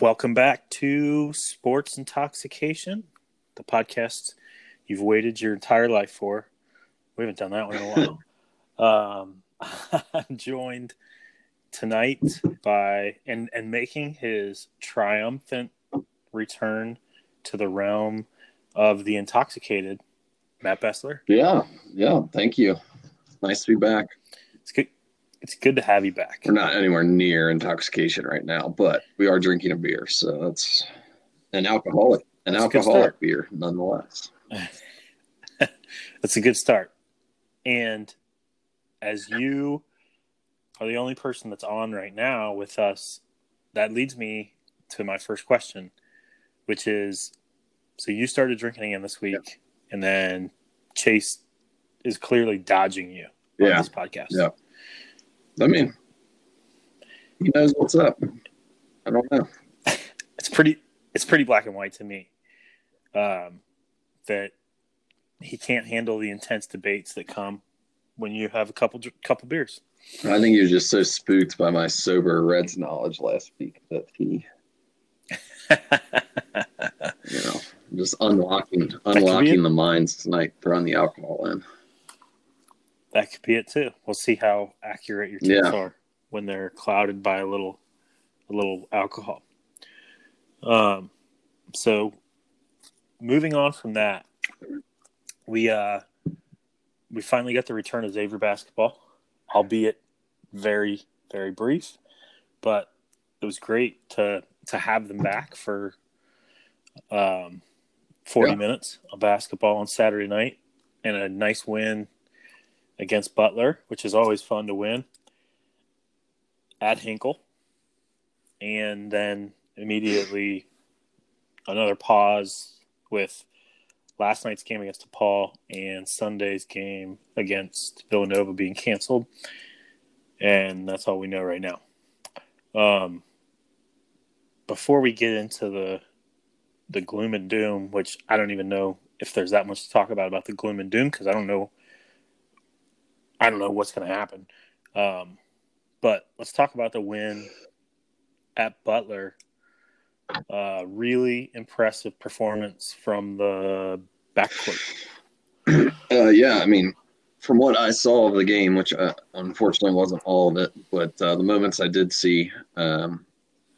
Welcome back to Sports Intoxication, the podcast you've waited your entire life for. We haven't done that one in a while. um, I'm joined tonight by and and making his triumphant return to the realm of the intoxicated, Matt Bessler. Yeah, yeah. Thank you. Nice to be back. It's good. It's good to have you back. We're not anywhere near intoxication right now, but we are drinking a beer, so that's an alcoholic, an That's alcoholic beer, nonetheless. That's a good start. And as you are the only person that's on right now with us, that leads me to my first question, which is so you started drinking again this week, and then Chase is clearly dodging you on Yeah, this podcast. yeah. I mean, he knows what's up. I don't know. It's pretty it's pretty black and white to me. Um, that he can't handle the intense debates that come when you have a couple couple beers. I think he was just so spooked by my sober Reds knowledge last week that he, you know, just unlocking unlocking the minds tonight, throwing the alcohol in. That could be it too. We'll see how accurate your tips Yeah. are when they're clouded by a little, a little alcohol. Um, so moving on from that, we uh, we finally got the return of Xavier basketball, albeit very very brief, but it was great to to have them back for um, forty Yeah. minutes of basketball on Saturday night and a nice win against Butler, which is always fun to win at Hinkle. And then immediately another pause with last night's game against DePaul and Sunday's game against Villanova being canceled. And that's all we know right now. Um, before we get into the the gloom and doom, which I don't even know if there's that much to talk about about the gloom and doom because I don't know I don't know what's going to happen. Um, but let's talk about the win at Butler. Uh, really impressive performance from the backcourt. Uh, yeah, I mean, from what I saw of the game, which uh, unfortunately wasn't all of it, but uh, the moments I did see, um,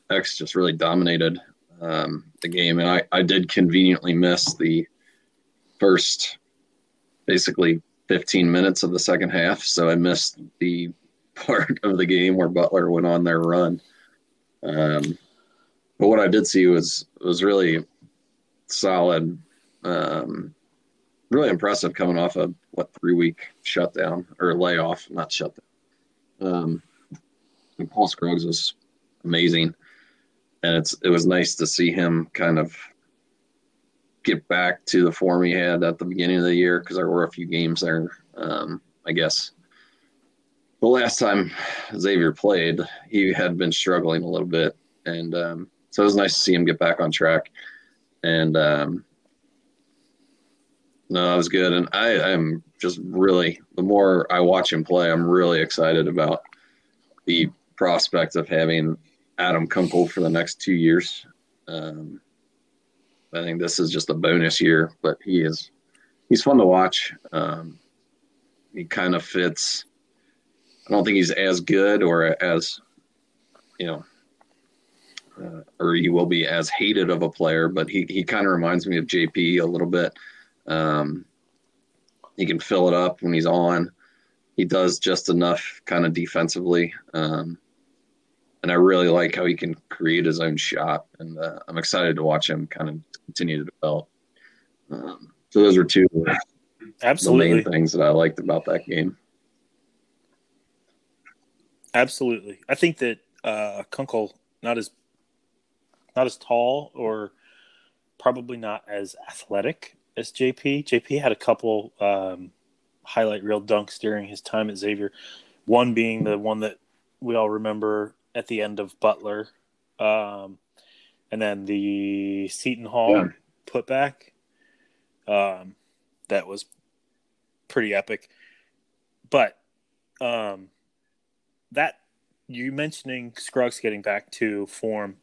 X just really dominated um, the game, and I, I did conveniently miss the first, basically 15 minutes of the second half, so I missed the part of the game where Butler went on their run. Um, but what I did see was was really solid. Um, really impressive coming off a what three week shutdown or layoff, not shutdown. Um, and Paul Scruggs was amazing, and it's it was nice to see him kind of get back to the form he had at the beginning of the year because there were a few games there. Um, I guess the last time Xavier played, he had been struggling a little bit, and um, so it was nice to see him get back on track. And um, no, that was good. And I am just really, the more I watch him play, I'm really excited about the prospect of having Adam Kunkel for the next two years. Um, I think this is just a bonus year, but he is, he's fun to watch. Um, he kind of fits. I don't think he's as good or as, you know, uh, or he will be as hated of a player, but he, he kind of reminds me of JP a little bit. Um, he can fill it up when he's on. He does just enough kind of defensively. Um, and I really like how he can create his own shot. And uh, I'm excited to watch him kind of continue to develop. Um, so those are two of the Absolutely, main things that I liked about that game. absolutely. I think that uh, Kunkel not as not as tall or probably not as athletic as JP. JP had a couple um, highlight reel dunks during his time at Xavier. One being the one that we all remember at the end of Butler, um, and then the Seton Hall Yeah. putback. Um, that was pretty epic. But um, that you mentioning Scruggs getting back to form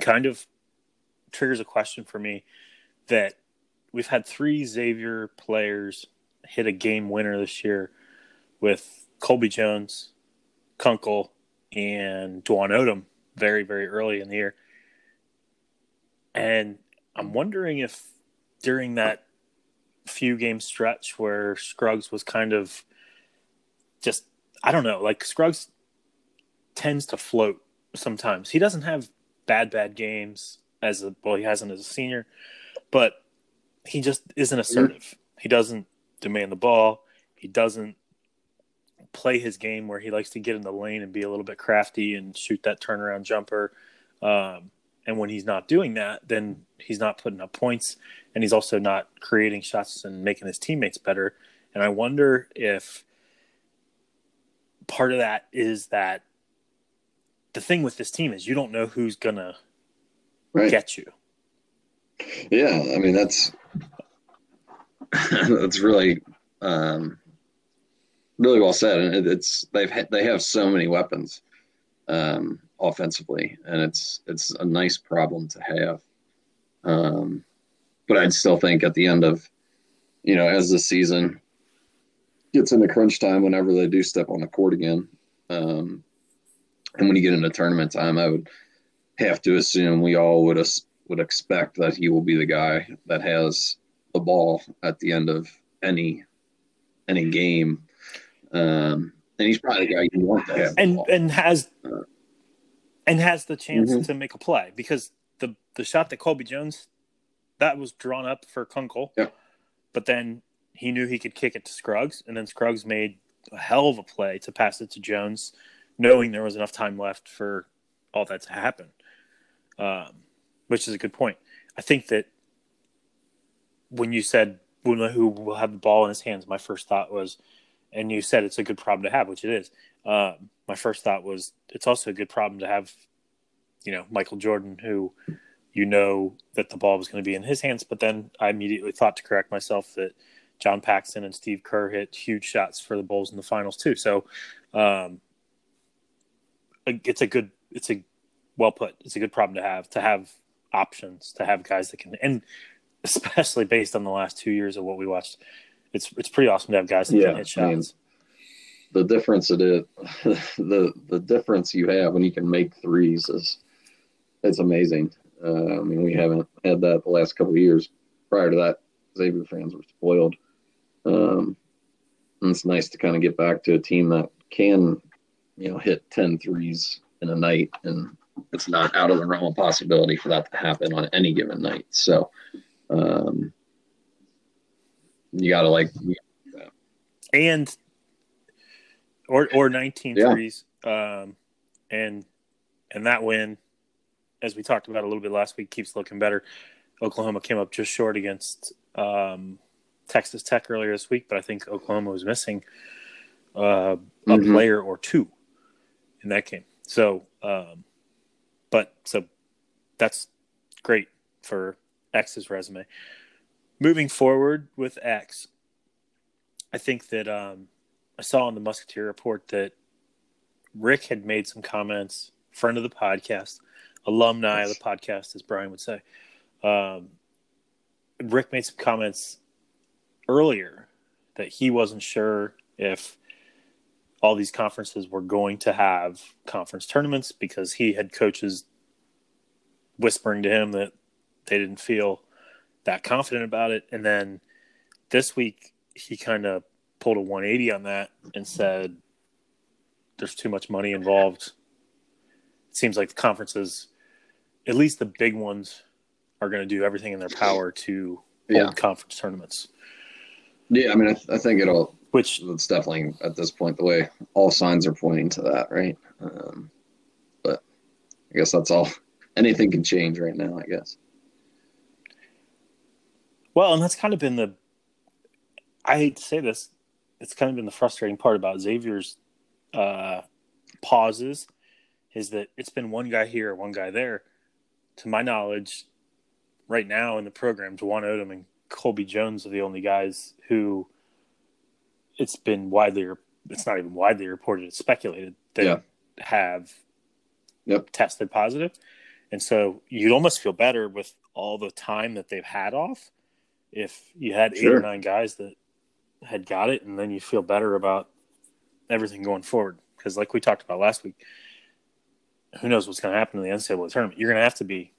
kind of triggers a question for me that we've had three Xavier players hit a game winner this year with Colby Jones, Kunkel, and Dwon Odom very, very early in the year. And I'm wondering if during that few game stretch where Scruggs was kind of just, I don't know, like Scruggs tends to float sometimes. He doesn't have bad, bad games as a, well, he hasn't as a senior, but he just isn't assertive. He doesn't demand the ball. He doesn't play his game where he likes to get in the lane and be a little bit crafty and shoot that turnaround jumper. Um, and when he's not doing that, then he's not putting up points and he's also not creating shots and making his teammates better. And I wonder if part of that is that the thing with this team is you don't know who's going right. to get you. Yeah. I mean, that's, that's really, um, really well said. And it's, they've, they have so many weapons. Um, offensively, and it's it's a nice problem to have. Um, but I'd still think at the end of, you know, as the season gets into crunch time, whenever they do step on the court again, um, and when you get into tournament time, I would have to assume we all would would expect that he will be the guy that has the ball at the end of any any game. Um, and he's probably the guy you want to have. And and has uh, and has the chance mm-hmm. to make a play because the the shot that Colby Jones that was drawn up for Kunkel. Yeah. But then he knew he could kick it to Scruggs, and then Scruggs made a hell of a play to pass it to Jones, knowing there was enough time left for all that to happen. Um, which is a good point. I think that when you said who will have the ball in his hands, my first thought was, and you said it's a good problem to have, which it is. Um, my first thought was it's also a good problem to have, you know, Michael Jordan, who you know that the ball was going to be in his hands. But then I immediately thought to correct myself that John Paxson and Steve Kerr hit huge shots for the Bulls in the finals too. So um, it's a good, it's a well put. It's a good problem to have to have options to have guys that can, and especially based on the last two years of what we watched, it's it's pretty awesome to have guys that yeah, can hit shots. I mean, the difference it is the the difference you have when you can make threes is it's amazing. Uh, I mean, we haven't had that the last couple of years. Prior to that, Xavier fans were spoiled. Um, and it's nice to kind of get back to a team that can, you know, hit 10 threes in a night, and it's not out of the realm of possibility for that to happen on any given night. So, um, you got to like, and or or 19 yeah. threes. Um, and and that win, as we talked about a little bit last week, keeps looking better. Oklahoma came up just short against um, Texas Tech earlier this week, but I think Oklahoma was missing uh, a mm-hmm. player or two in that game. So, um, but so that's great for X's resume. Moving forward with X, I think that um, I saw on the Musketeer report that Rick had made some comments, friend of the podcast, alumni of the podcast, as Brian would say. Um, Rick made some comments earlier that he wasn't sure if all these conferences were going to have conference tournaments because he had coaches whispering to him that they didn't feel that confident about it. And then this week, he kind of pulled a 180 on that and said there's too much money involved. It seems like the conferences, at least the big ones, are going to do everything in their power to yeah. hold conference tournaments. Yeah, I mean, I, th- I, think it'll. Which it's definitely at this point the way all signs are pointing to that, right? Um, but I guess that's all. Anything can change right now, I guess. Well, and that's kind of been the. I hate to say this, it's kind of been the frustrating part about Xavier's uh, pauses is that it's been one guy here, one guy there. To my knowledge, right now in the program, Dwon Odom and Colby Jones are the only guys who it's been widely, it's not even widely reported, it's speculated that yeah. have yep. tested positive. And so you'd almost feel better with all the time that they've had off if you had eight or nine guys that had got it, and then you feel better about everything going forward. Because, like we talked about last week, who knows what's going to happen in the NCAA tournament? You're going to have to be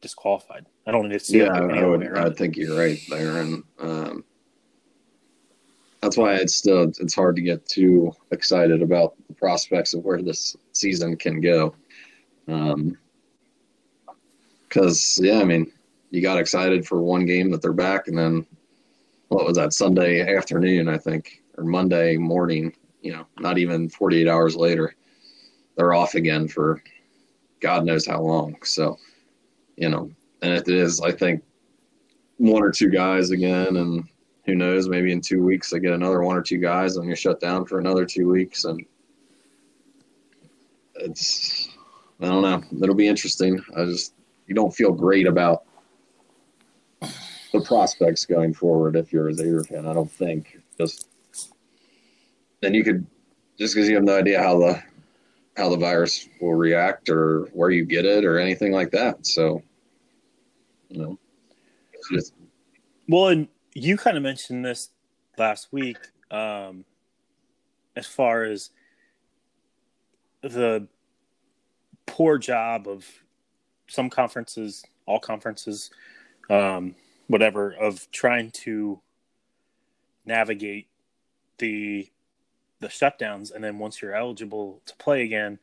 disqualified. I don't need to see Yeah. I, any I other would. I think you're right there, and um, that's why it's still it's hard to get too excited about the prospects of where this season can go. Um, because yeah, I mean, you got excited for one game that they're back, and then what was that Sunday afternoon? I think or Monday morning. You know, not even 48 hours later, they're off again for God knows how long. So, you know, and it is, I think, one or two guys again, and who knows, maybe in two weeks they get another one or two guys, and you're shut down for another two weeks, and it's, I don't know, it'll be interesting. I just, you don't feel great about the prospects going forward if you're a Xavier fan. I don't think just then you could just because you have no idea how the how the virus will react or where you get it or anything like that. So, you know, just Well, and you kind of mentioned this last week, um, as far as the poor job of some conferences, all conferences, um, whatever, of trying to navigate the the shutdowns, and then once you're eligible to play again,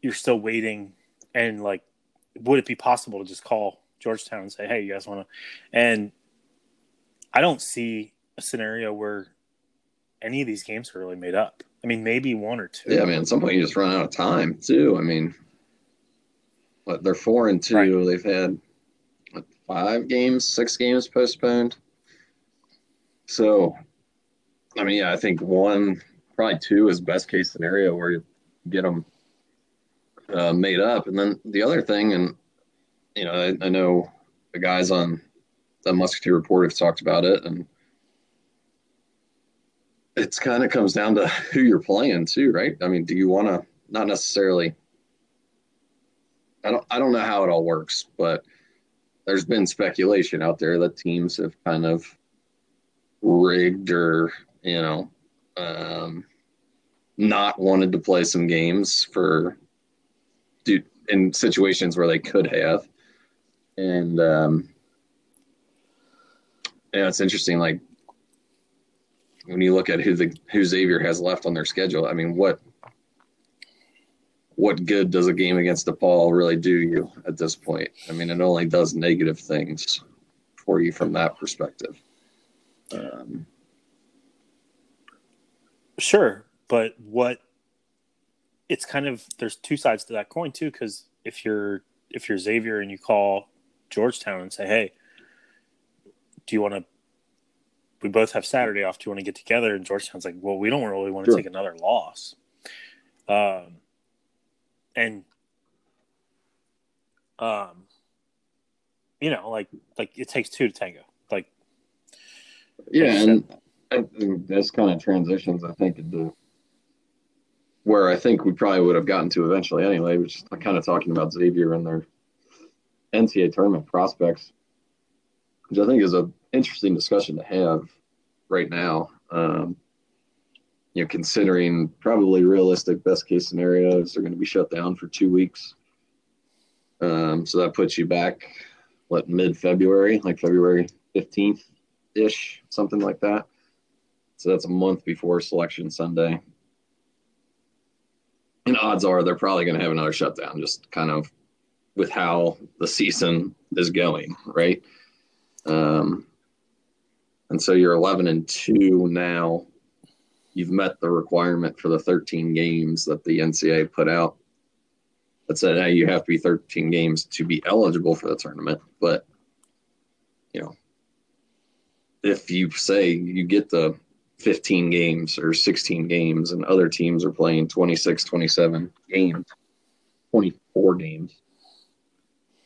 you're still waiting. And like, would it be possible to just call Georgetown and say, "Hey, you guys want to?" And I don't see a scenario where any of these games are really made up. I mean, maybe one or two. yeah, I mean, at some point you just run out of time too. I mean, what they're four and two. Right. They've had five games, six games postponed. So, I mean, yeah, I think one, probably two is best case scenario where you get them uh, made up, and then the other thing, and you know, I, I know the guys on the Musketeer Report have talked about it, and it's kind of comes down to who you're playing too, right? I mean, do you want to not necessarily? I don't. I don't know how it all works, but there's been speculation out there that teams have kind of rigged or you know um, not wanted to play some games for do in situations where they could have, and um, yeah, it's interesting. Like when you look at who the who Xavier has left on their schedule, I mean, what what good does a game against DePaul really do you at this point? I mean, it only does negative things for you from that perspective. Um, Sure, but what it's kind of there's two sides to that coin too because if you're if you're Xavier and you call Georgetown and say, "Hey, do you want to?" We both have Saturday off. Do you want to get together? And Georgetown's like, "Well, we don't really want to Sure. take another loss." Um, and um, you know, like like it takes two to tango. Like yeah, and I think this kind of transitions, I think, into where I think we probably would have gotten to eventually anyway, which is kind of talking about Xavier and their NCAA tournament prospects, which I think is an interesting discussion to have right now. Um, you know, considering probably realistic best case scenarios, they're going to be shut down for two weeks. Um, so that puts you back, what, mid February, like February 15th ish, something like that. So that's a month before Selection Sunday. And odds are they're probably going to have another shutdown, just kind of with how the season is going, right? Um, and so you're 11 and 2 now. You've met the requirement for the 13 games that the NCAA put out that said, hey, you have to be 13 games to be eligible for the tournament. But, you know, if you say you get the 15 games or 16 games and other teams are playing 26, 27 games, 24 games,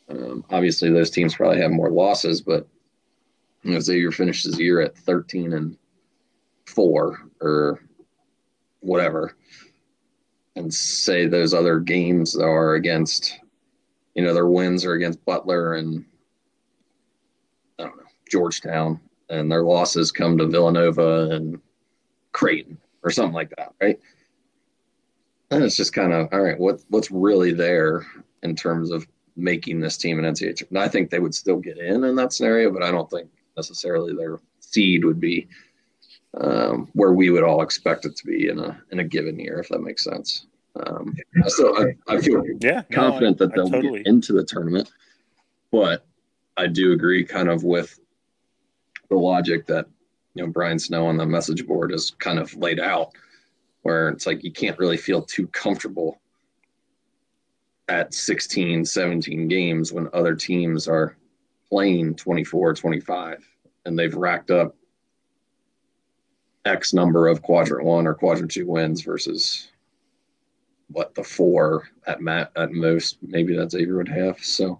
um, obviously those teams probably have more losses, but you know, Xavier finishes the year at 13 and four or whatever, and say those other games are against you know, their wins are against Butler and I don't know, Georgetown, and their losses come to Villanova and Creighton or something like that, right? And it's just kind of all right. What what's really there in terms of making this team an NCAA? And I think they would still get in in that scenario, but I don't think necessarily their seed would be um, where we would all expect it to be in a in a given year, if that makes sense. Um, so I, I feel yeah, confident no, I, that they'll totally. get into the tournament, but I do agree kind of with the logic that you know Brian Snow on the message board has kind of laid out, where it's like you can't really feel too comfortable at 16, 17 games when other teams are playing 24, 25, and they've racked up X number of quadrant one or quadrant two wins versus what the four at mat at most maybe that Xavier would have. So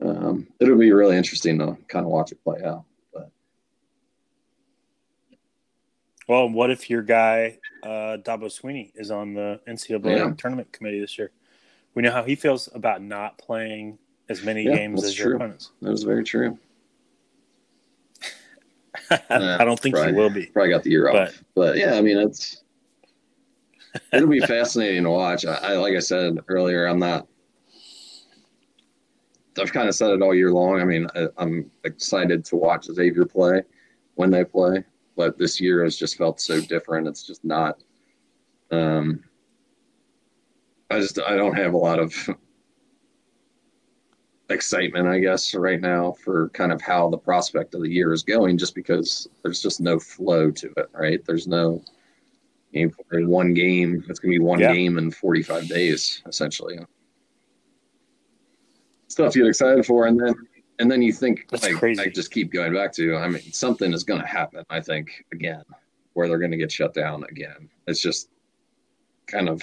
um, it'll be really interesting to kind of watch it play out. But well, what if your guy uh, Dabo Swinney is on the NCAA Yeah. tournament committee this year? We know how he feels about not playing as many Yeah, games as your true. opponents. that was very true. I don't think Right. he will be. Probably got the year But- off, but yeah, I mean it's it'll be fascinating to watch. I, I like I said earlier, I'm not. I've kind of said it all year long. I mean, I, I'm excited to watch Xavier play when they play, but this year has just felt so different. It's just not. Um, I just I don't have a lot of excitement, I guess, right now for kind of how the prospect of the year is going, just because there's just no flow to it, right? There's no you play one game. It's gonna be one Yeah. game in 45 days, essentially. Stuff you get excited for, and then and then you think That's like crazy. I just keep going back to. I mean, something is gonna happen. I think again, where they're gonna get shut down again. It's just kind of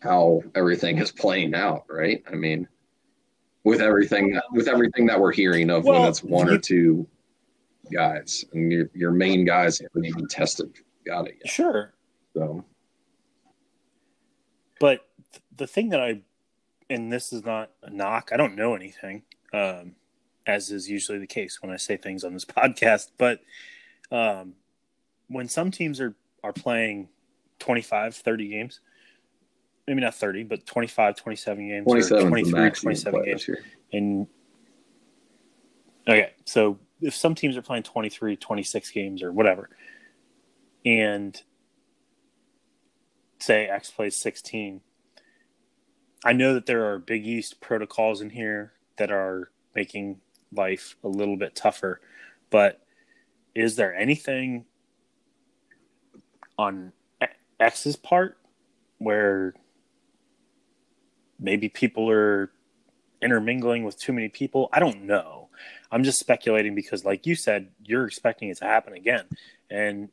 how everything is playing out, right? I mean, with everything with everything that we're hearing of when it's one or two guys, and your your main guys haven't even tested, got it yet. Sure, So but the thing that I, and this is not a knock. I don't know anything, um, as is usually the case when I say things on this podcast. But um, when some teams are are playing 25, 30 games, maybe not 30, but 25, 27 games, or 27 23, 27 games. And okay, so if some teams are playing 23, 26 games or whatever, and say X plays 16, I know that there are Big East protocols in here that are making life a little bit tougher, but is there anything on X's part where maybe people are intermingling with too many people. I don't know. I'm just speculating because, like you said, you're expecting it to happen again. And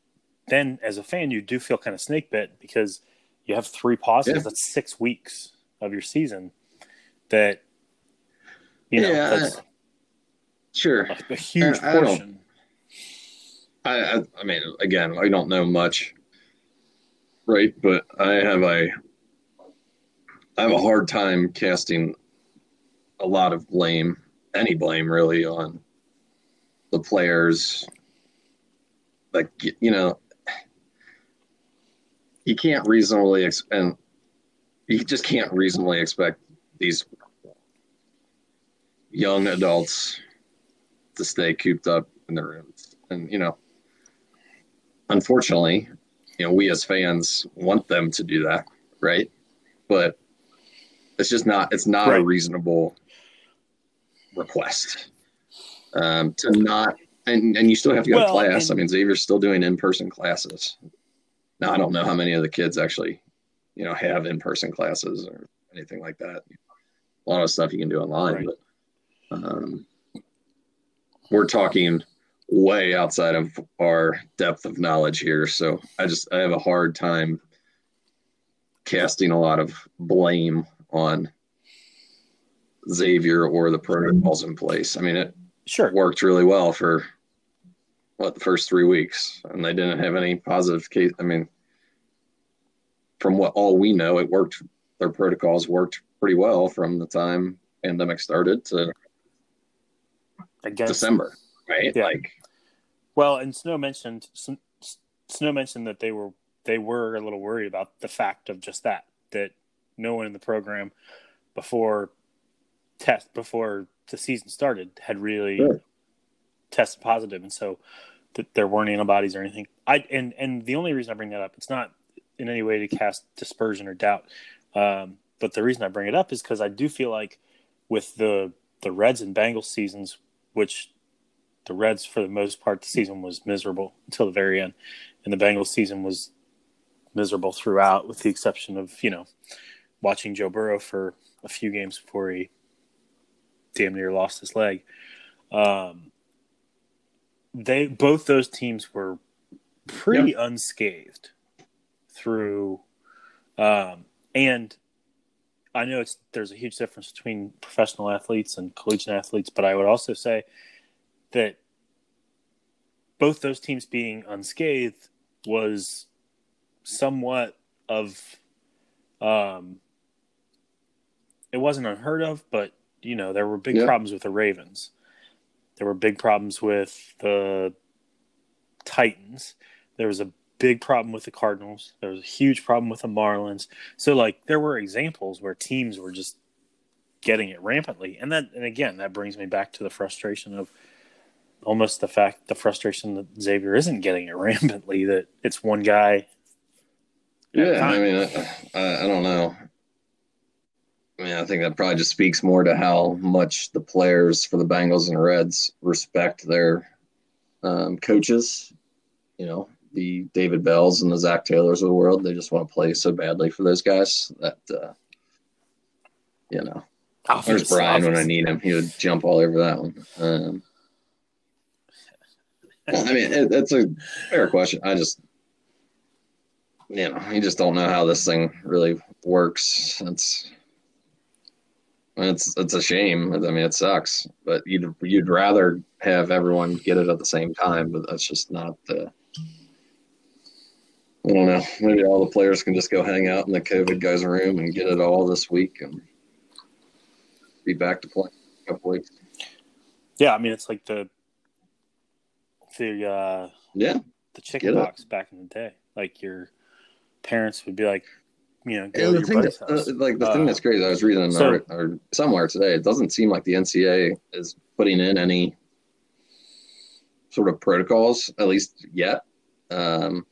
then as a fan, you do feel kind of snake bit because you have three pauses. Yeah. That's six weeks of your season that, you know, Yeah, that's Sure. a, a huge I portion. I, I I mean, again, I don't know much, right? But I have a I have a hard time casting a lot of blame, any blame really, on the players. Like you know, you can't reasonably expect, you just can't reasonably expect these young adults to stay cooped up in their rooms, and you know unfortunately, you know, we as fans want them to do that, right? But it's just not it's not a reasonable request. Um, to not and, and you still have to go Well, to class. and- I mean, Xavier's still doing in person classes. Now I don't know how many of the kids actually, you know, have in person classes or anything like that. A lot of stuff you can do online, Right. but um, we're talking way outside of our depth of knowledge here. So I just I have a hard time casting a lot of blame on Xavier or the protocols in place. I mean, it Sure. worked really well for what the first three weeks, and they didn't have any positive case. I mean, from what all we know, it worked. Their protocols worked pretty well from the time pandemic started to Against, December, right? Yeah. Like, Well, and Snow mentioned Snow mentioned that they were they were a little worried about the fact of just that that no one in the program before test before the season started had really Sure. tested positive, and so that there weren't antibodies or anything. I and and the only reason I bring that up, it's not in any way to cast dispersion or doubt, um, but the reason I bring it up is because I do feel like with the the Reds and Bengals seasons, which the Reds for the most part the season was miserable until the very end, and the Bengals season was miserable throughout, with the exception of you know watching Joe Burrow for a few games before he damn near lost his leg. Um, they both those teams were pretty unscathed through, um, and I know it's there's a huge difference between professional athletes and collegiate athletes, but I would also say that both those teams being unscathed was somewhat of um it wasn't unheard of but you know there were big Yeah. problems with the ravens. There were big problems with the titans. There was a big problem with the cardinals. There was a huge problem with the marlins. So like there were examples where teams were just getting it rampantly. And that and again that brings me back to the frustration of almost the fact the frustration that Xavier isn't getting it rampantly that it's one guy yeah, I mean, I, I, I don't know. I mean, I think that probably just speaks more to how much the players for the Bengals and Reds respect their um, coaches. You know, the David Bells and the Zac Taylors of the world. They just want to play so badly for those guys that, uh, you know, Obvious- Brian when I need him? He would jump all over that one. Um, I mean, it, it's a fair question. I just, you know, you just don't know how this thing really works. It's, it's, it's a shame. I mean, it sucks, but you'd, you'd rather have everyone get it at the same time, but that's just not the. I don't know. Maybe all the players can just go hang out in the COVID guys' room and get it all this week and be back to play in a couple weeks. yeah I mean it's like the the uh Yeah, the chicken box back in the day like your parents would be like you know go and to the thing, that, uh, like the thing Uh, that's crazy, I was reading so- art or somewhere today. It doesn't seem like the NCAA is putting in any sort of protocols, at least yet, um,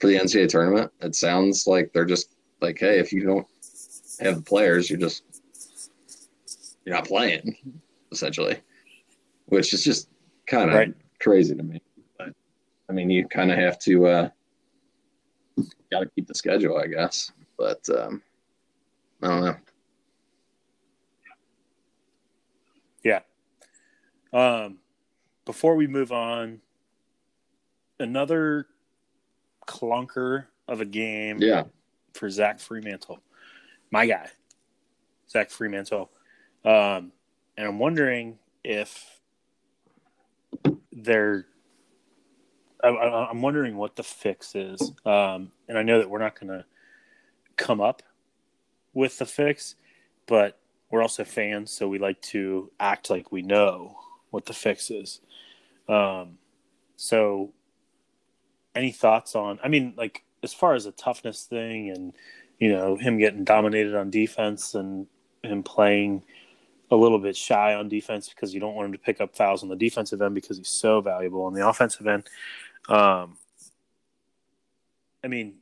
for the NCAA tournament. It sounds like they're just like, hey, if you don't have the players, you're just you're not playing, essentially, which is just kind of Right. crazy to me. But I mean, you kind of have to. Uh, got to keep the schedule, I guess. But um, I don't know. Yeah. Um, before we move on, another clunker of a game Yeah, for Zach Freemantle, my guy, Zach Freemantle. Um, and I'm wondering if they're. I, I'm wondering what the fix is. Um, and I know that we're not going to come up with the fix, but we're also fans, so we like to act like we know what the fix is. Um, so, any thoughts on? I mean, like as far as a toughness thing, and you know him getting dominated on defense, and him playing a little bit shy on defense because you don't want him to pick up fouls on the defensive end because he's so valuable on the offensive end. Um, I mean,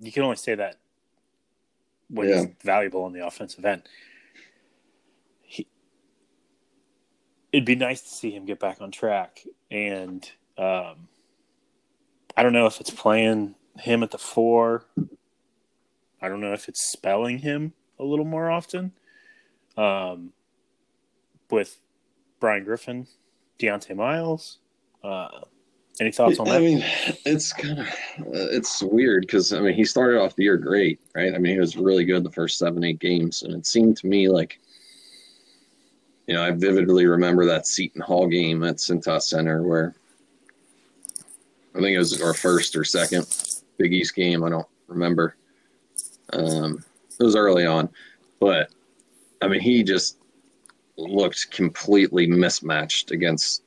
you can only say that when he's valuable on the offensive end. He, it'd be nice to see him get back on track, and um, I don't know if it's playing him at the four. I don't know if it's spelling him a little more often. Um, with Bryan Griffin, Dieonte Miles. Uh, any thoughts on that? I mean, it's kind of it's weird because I mean he started off the year great, right? I mean he was really good the first seven eight games, and it seemed to me like, you know, I vividly remember that Seton Hall game at Cintas Center where I think it was our first or second Big East game. I don't remember. Um, it was early on, but I mean, he just looked completely mismatched against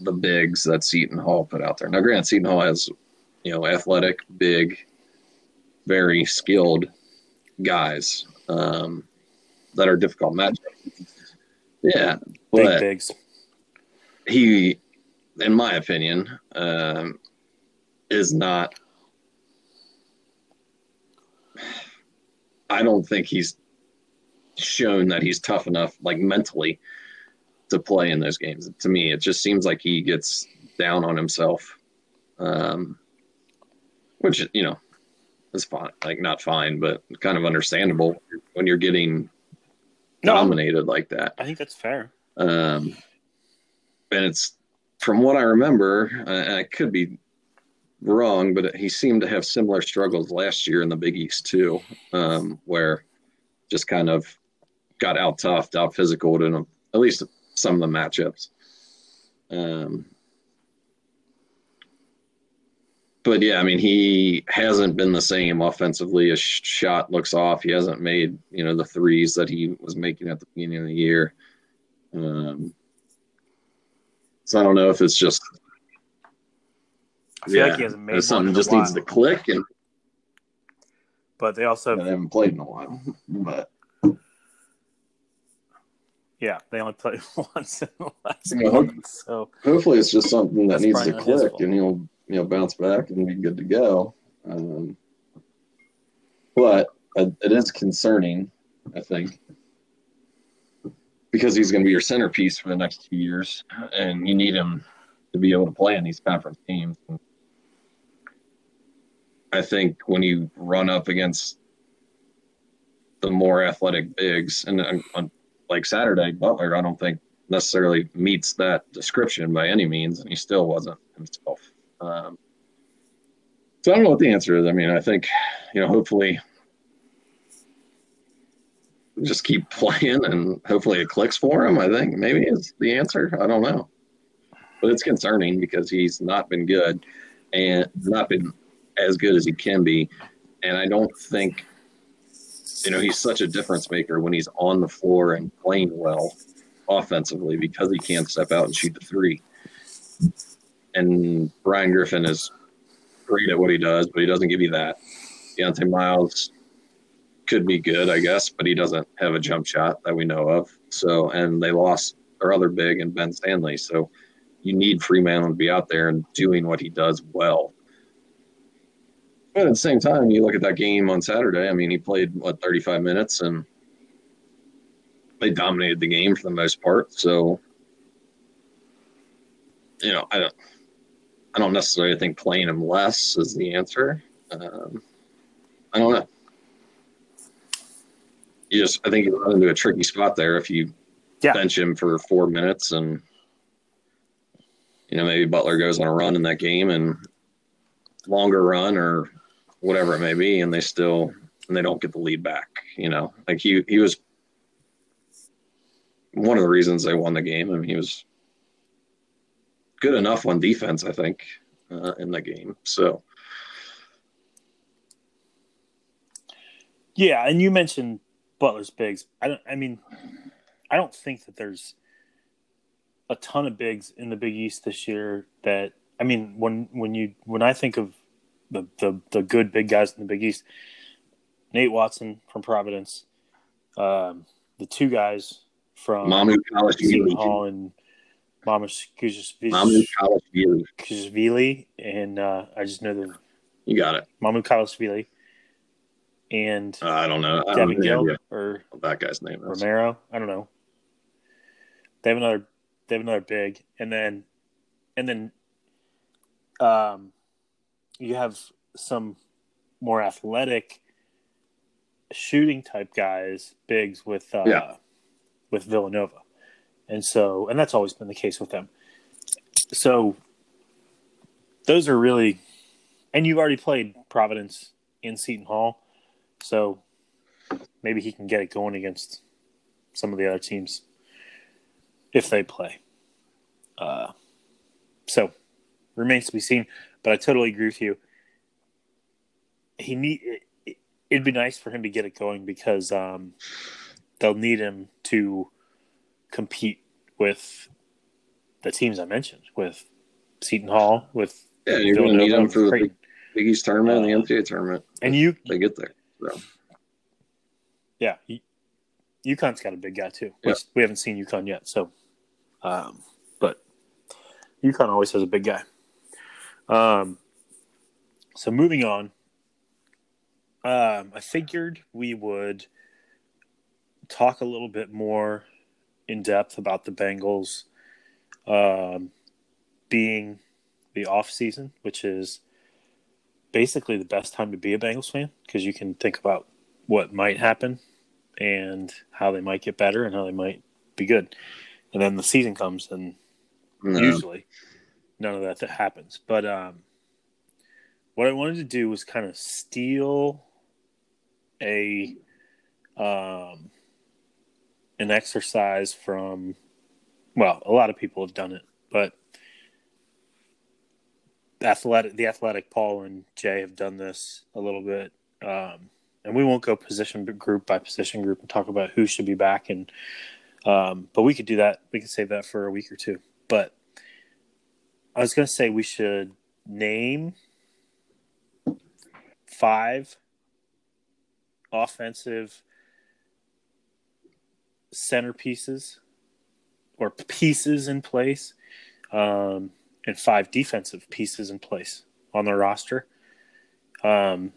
the bigs that Seton Hall put out there. Now, Grant Seton Hall has, you know, athletic, big, very skilled guys um, that are difficult matchups. Yeah, big bigs. He, in my opinion, um, is not. I don't think he's shown that he's tough enough, like mentally, to play in those games. To me, it just seems like he gets down on himself, um, which you know is fine, like not fine, but kind of understandable when you're getting no, dominated like that. I think that's fair. Um, and it's from what I remember, and I could be wrong, but he seemed to have similar struggles last year in the Big East too, um, where just kind of got out toughed, out physical in a, at least some of the matchups. Um, but yeah, I mean, he hasn't been the same offensively. His shot looks off. He hasn't made you know the threes that he was making at the beginning of the year. Um, so I don't know if it's just. I feel yeah, like he hasn't made something just needs to click and. But they also they haven't played in a while, but yeah, they only played once in the last you know, month. So hopefully, it's just something that needs to click, and he'll you know bounce back and be good to go. Um, but it is concerning, I think, because he's going to be your centerpiece for the next two years, and you need him to be able to play in these conference games. I think when you run up against the more athletic bigs, and like Saturday, Butler, I don't think necessarily meets that description by any means, and he still wasn't himself. Um, so I don't know what the answer is. I mean, I think, you know, hopefully just keep playing and hopefully it clicks for him. I think maybe is the answer. I don't know. But it's concerning because he's not been good and not been as good as he can be. And I don't think you know, he's such a difference maker when he's on the floor and playing well offensively because he can't step out and shoot the three. And Bryan Griffin is great at what he does, but he doesn't give you that. Dieonte Miles could be good, I guess, but he doesn't have a jump shot that we know of. So, and they lost their other big and Ben Stanley. So, you need Freeman to be out there and doing what he does well. But at the same time, you look at that game on Saturday. I mean, he played what 35 minutes and they dominated the game for the most part. So, you know, I don't, I don't necessarily think playing him less is the answer. Um, I don't know. You just, I think you run into a tricky spot there if you yeah. bench him for four minutes and, you know, maybe Butler goes on a run in that game and longer run or whatever it may be, and they still and they don't get the lead back. You know, like he he was one of the reasons they won the game. I mean, he was good enough on defense, I think, uh, in the game. So. Yeah, and you mentioned Butler's bigs. I don't. I mean, I don't think that there's a ton of bigs in the Big East this year. That I mean, when when you when I think of the, the, the good big guys in the Big East. Nate Watson from Providence, um, the two guys from Mamu Hall and Mamu Kalashvili, and uh, I just know the you got it, Mamukelashvili, and uh, I don't know I Devin Gill or that guy's name is. Romaro. I don't know. They have another. They have another big, and then, and then, um, you have some more athletic shooting type guys, bigs with uh, yeah. with Villanova, and so and that's always been the case with them. So those are really, and you've already played Providence in Seton Hall, so maybe he can get it going against some of the other teams if they play. Uh, so remains to be seen. But I totally agree with you. He need it'd be nice for him to get it going because um, they'll need him to compete with the teams I mentioned, with Seton Hall, with Yeah, you're going to need them for the Creighton. Big, East tournament and Uh, the NCAA tournament. and you, They get there. So. yeah, UConn's got a big guy too. Which we haven't seen UConn yet, so, um, but UConn always has a big guy. Um, so moving on, um, I figured we would talk a little bit more in depth about the Bengals um, being the off season, which is basically the best time to be a Bengals fan because you can think about what might happen and how they might get better and how they might be good. And then the season comes and No. usually none of that, that happens. But um, what I wanted to do was kind of steal a um, an exercise from well, a lot of people have done it, but athletic the athletic Paul and Jay have done this a little bit. Um, and we won't go position group by position group and talk about who should be back and um, but we could do that. We could save that for a week or two. But I was going to say we should name five offensive centerpieces or pieces in place um, and five defensive pieces in place on the roster. Um,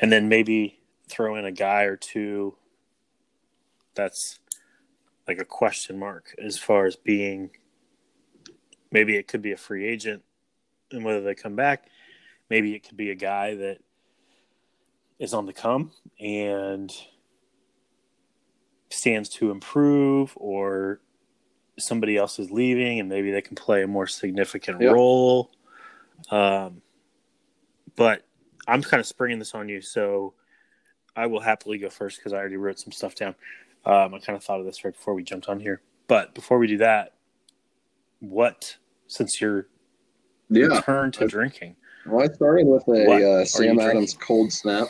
and then maybe throw in a guy or two that's like a question mark as far as being maybe it could be a free agent and whether they come back. Maybe it could be a guy that is on the come and stands to improve or somebody else is leaving and maybe they can play a more significant Yep. role. Um, but I'm kind of springing this on you, so I will happily go first because I already wrote some stuff down. Um, I kind of thought of this right before we jumped on here. But before we do that, what, since you're Yeah. returned to drinking, Well, I started with a uh, Sam Adams drinking? cold snap.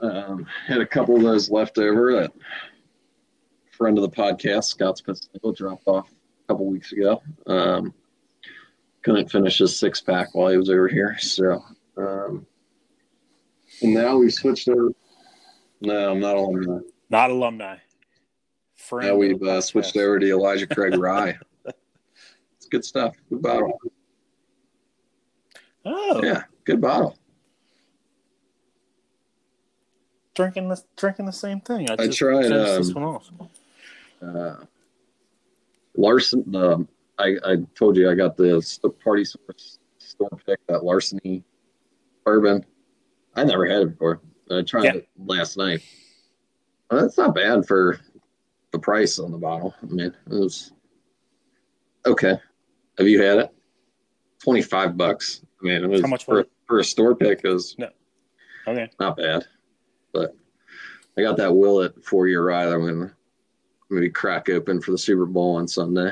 Um, had a couple of those left over that a friend of the podcast, Scott Spitznagel, dropped off a couple weeks ago. Um, couldn't finish his six pack while he was over here. So, um, and now we switched over. No, I'm not alumni. not alumni. Friend Now we've uh, switched over to Elijah Craig Rye. it's good stuff. Good bottle. Oh, Yeah, good bottle. drinking the drinking the same thing. I, I just tried, finished this um, one off. uh, Larceny. Um, I, I told you I got the party source store pick that larceny bourbon. I never had it before. I tried Yeah. it last night. That's not bad for the price on the bottle. I mean, it was okay. Have you had it? Twenty five bucks. I mean, it was How much for, for a store pick. is no. Okay, not bad, but I got that Willett four year rye that I'm gonna maybe crack open for the Super Bowl on Sunday.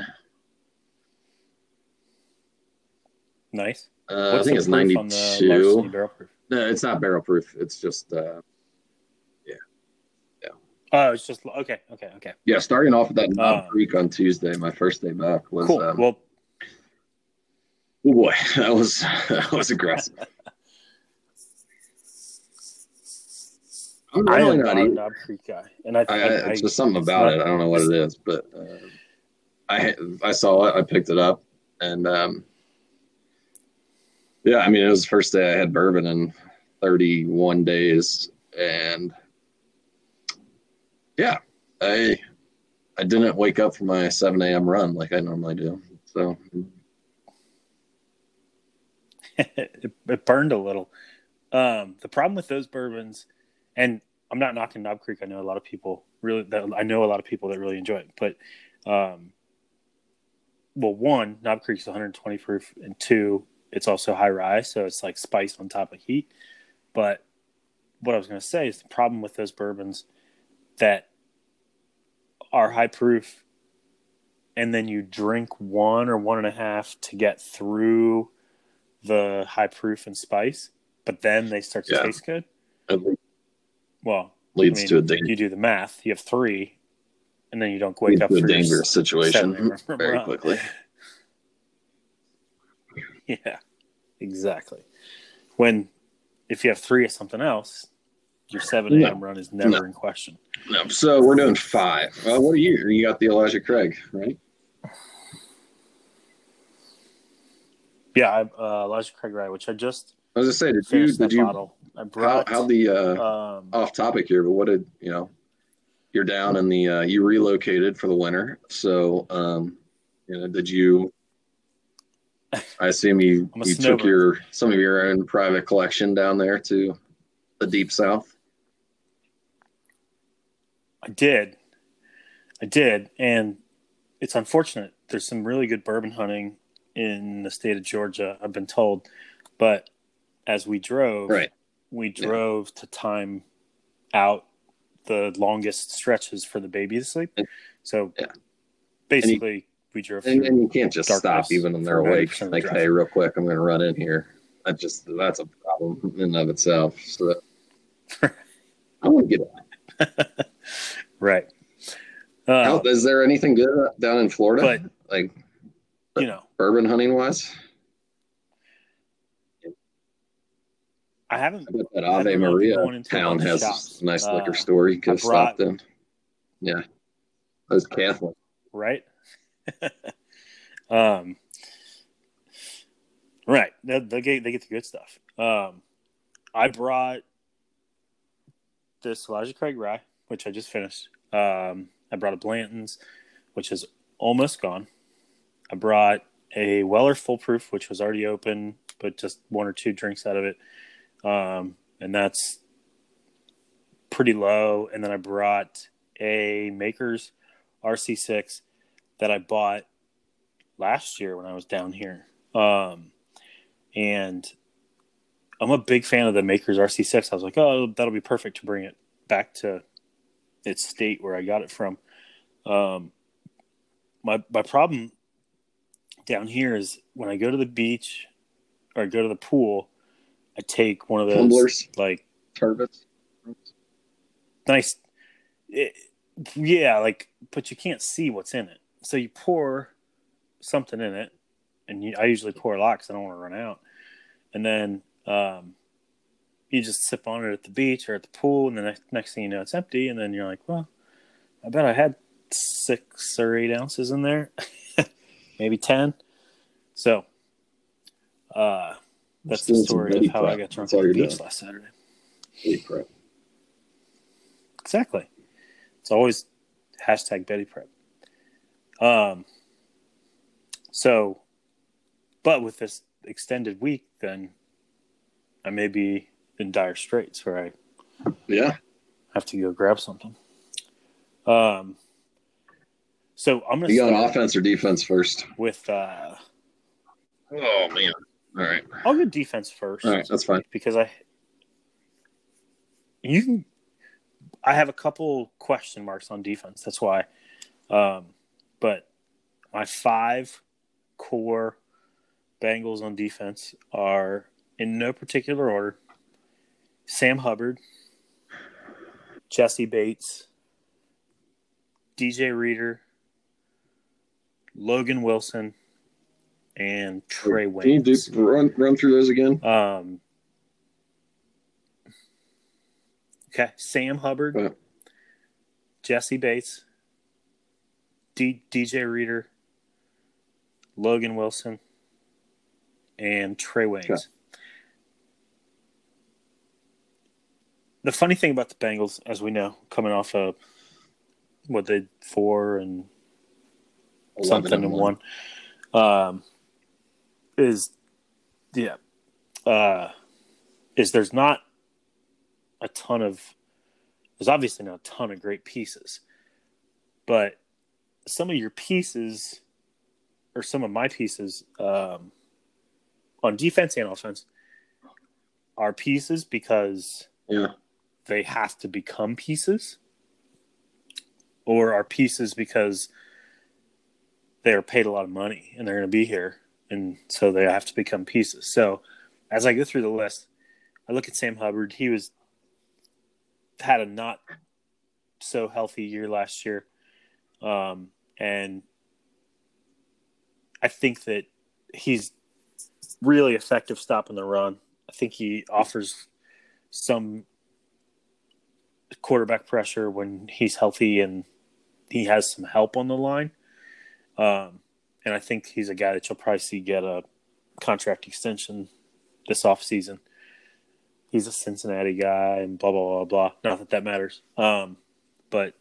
nice. Uh, I think it's ninety on the Larceny two. No, it's not barrel proof. It's just uh, Oh, it's just okay, okay, okay. yeah. Starting off with that Knob Uh, Creek on Tuesday, my first day back was Cool. um, well, oh boy, that was that was aggressive. I'm I really not eating. Knob Creek guy, and I, I, I, I, I it's just something about not- it. I don't know what it is, but uh, I I saw it. I picked it up, and um, yeah, I mean, it was the first day I had bourbon in 31 days, and yeah, I I didn't wake up for my 7 a.m. run like I normally do. So it, it burned a little. Um, the problem with those bourbons, and I'm not knocking Knob Creek. I know a lot of people really. That, I know a lot of people that really enjoy it, but um, well, one Knob Creek's 120 proof, and two, it's also high rise, so it's like spice on top of heat. But what I was going to say is the problem with those bourbons that are high proof, and then you drink one or one and a half to get through the high proof and spice, but then they start to Yeah. taste good. Well, leads I mean, to a danger, you do the math. You have three, and then you don't wake up to a dangerous situation very run. quickly. Yeah, exactly. When if you have three of something else, your seven No. a.m. run is never No. in question. No, so we're doing five. Uh, what are you? You got the Elijah Craig, right? Yeah, I, uh, Elijah Craig Rye, which I just I was gonna say, did you did you bottle. I how brought how the uh, um, off topic here, but what did you know? You're down in the uh, you relocated for the winter, so um, you know, did you? I assume you I'm took your some of your own private collection down there to the deep south. I did. I did. And it's unfortunate. There's some really good bourbon hunting in the state of Georgia, I've been told. But as we drove, Right. we Yeah. drove to time out the longest stretches for the baby to sleep. So Yeah. basically, we drove And, and you can't just stop even when they're awake. Like, hey, real quick, I'm going to run in here. That just that's a problem in and of itself. So I want to get out. right. Uh, Is there anything good down in Florida? but, like you know, bourbon hunting wise? I haven't I bet that I Ave Maria going into a town has shops. a nice Uh, liquor store you could I have stopped brought- in. Yeah. Those Catholic. right? um, right. They, they get they get the good stuff. Um, I brought this Elijah Craig rye, which I just finished. Um, I brought a Blanton's, which is almost gone. I brought a Weller Full Proof, which was already open, but just one or two drinks out of it, um, and that's pretty low. And then I brought a Maker's RC6 that I bought last year when I was down here. Um, and I'm a big fan of the Maker's RC6. I was like, oh, that'll be perfect to bring it back to its state where I got it from. Um, my my problem down here is when I go to the beach or I go to the pool, I take one of those Tumblers. like nice it, yeah like but you can't see what's in it so you pour something in it and you, i usually pour a lot because i don't want to run out and then um, you just sip on it at the beach or at the pool and the next, next thing you know it's empty and then you're like well i bet i had six or eight ounces in there maybe ten so uh, that's the story of Betty how i got drunk at the beach doing. last saturday Hey, prep. Exactly. It's always hashtag Betty Prep. Um. So, but with this extended week, then I may be in dire straits where I Yeah. have to go grab something. Um. So I'm gonna You got offense or defense first? with. Uh, Oh man. All right. I'll go defense first. All right. That's fine. because I you can I have a couple question marks on defense. That's why. Um, but my five core Bengals on defense are in no particular order. Sam Hubbard, Jessie Bates, DJ Reader, Logan Wilson, and Trae Wayne. Can you do, run run through those again? Um, okay, Sam Hubbard. Jessie Bates, D- DJ Reader, Logan Wilson, and Trae Waynes. Okay. The funny thing about the Bengals, as we know, coming off of what they four and something and one, um, is yeah, uh, is there's not a ton of there's obviously not a ton of great pieces, but some of your pieces or some of my pieces um, on defense and offense are pieces because Yeah. They have to become pieces or are pieces because they are paid a lot of money and they're going to be here and so they have to become pieces so as i go through the list i look at sam hubbard he was had a not so healthy year last year. Um, and I think that he's really effective stopping the run. I think he offers some quarterback pressure when he's healthy and he has some help on the line. Um, and I think he's a guy that you'll probably see get a contract extension this offseason. He's a Cincinnati guy and blah blah blah blah. Not that that matters. Um, but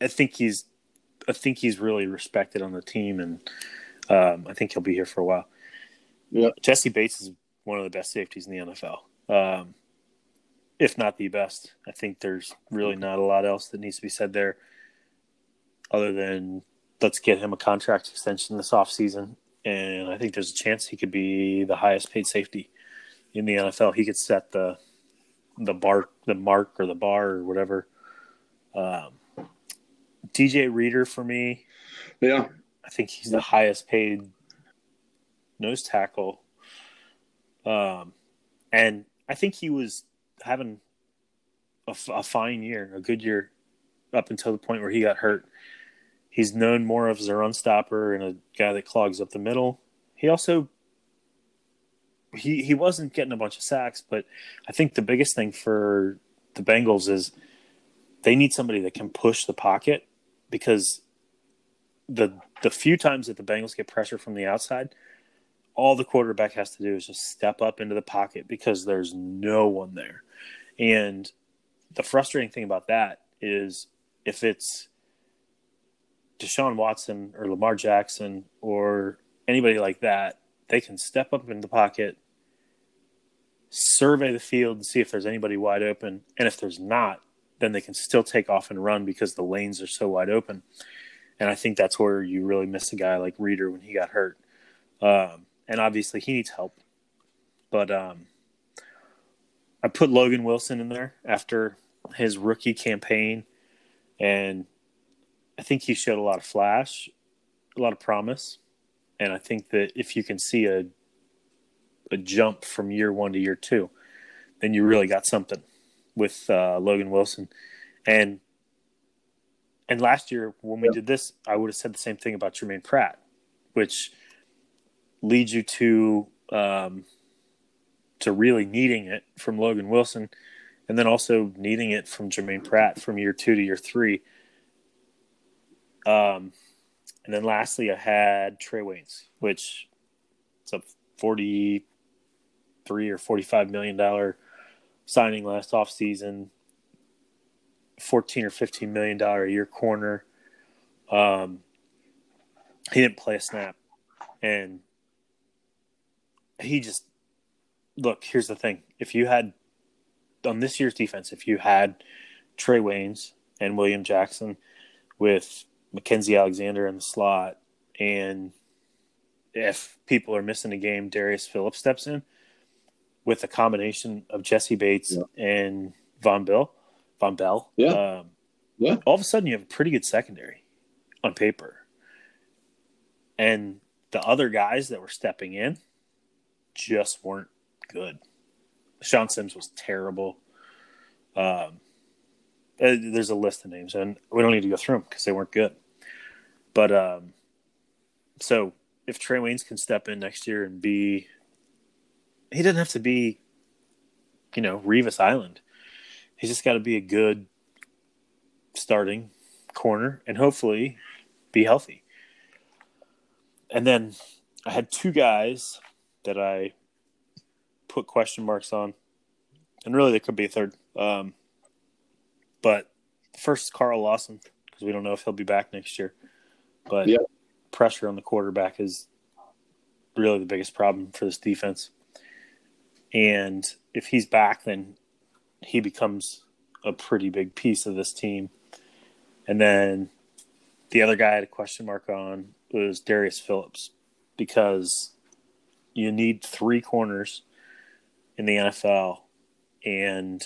I think he's I think he's really respected on the team, and um, I think he'll be here for a while. Yeah. Jessie Bates is one of the best safeties in the NFL, um, if not the best. I think there's really not a lot else that needs to be said there, other than let's get him a contract extension this offseason. And I think there's a chance he could be the highest paid safety in the NFL. He could set the the bar, the mark, or the bar, or whatever. Um, DJ Reader for me, Yeah. I think he's the highest paid nose tackle. Um, and I think he was having a, fine year, a good year, up until the point where he got hurt. He's known more of as a run stopper and a guy that clogs up the middle. He also he he wasn't getting a bunch of sacks, but I think the biggest thing for the Bengals is they need somebody that can push the pocket because the the few times that the Bengals get pressure from the outside, all the quarterback has to do is just step up into the pocket because there's no one there. And the frustrating thing about that is if it's Deshaun Watson or Lamar Jackson or anybody like that, they can step up in the pocket, survey the field and see if there's anybody wide open. And if there's not, then they can still take off and run because the lanes are so wide open. And I think that's where you really miss a guy like Reader when he got hurt. Um, and obviously he needs help. But um, I put Logan Wilson in there after his rookie campaign. And I think he showed a lot of flash, a lot of promise. And I think that if you can see a a jump from year one to year two, then you really got something with uh, Logan Wilson. And and last year when we did this, I would have said the same thing about Germaine Pratt, which leads you to um, to really needing it from Logan Wilson, and then also needing it from Germaine Pratt from year two to year three. Um, and then lastly, I had Trae Waynes, which it's a forty-three or forty-five million dollar signing last offseason. Fourteen or fifteen million dollar a year corner. Um, he didn't play a snap, and he just look. Here's the thing: if you had on this year's defense, if you had Trae Waynes and William Jackson with Mackensie Alexander in the slot, and if people are missing a game, Darius Phillips steps in with a combination of Jessie Bates Yeah. and Von Bill, Vonn Bell. Yeah. Um, Yeah. all of a sudden, you have a pretty good secondary on paper, and the other guys that were stepping in just weren't good. Sean Sims was terrible. Um, uh, there's a list of names, and we don't need to go through them because they weren't good. But um, so if Trae Waynes can step in next year and be, he doesn't have to be, you know, Revis Island. He's just got to be a good starting corner and hopefully be healthy. And then I had two guys that I put question marks on, and really there could be a third. Um, but first Carl Lawson because we don't know if he'll be back next year. But Yeah. pressure on the quarterback is really the biggest problem for this defense. And if he's back, then he becomes a pretty big piece of this team. And then the other guy I had a question mark on was Darius Phillips because you need three corners in the NFL, and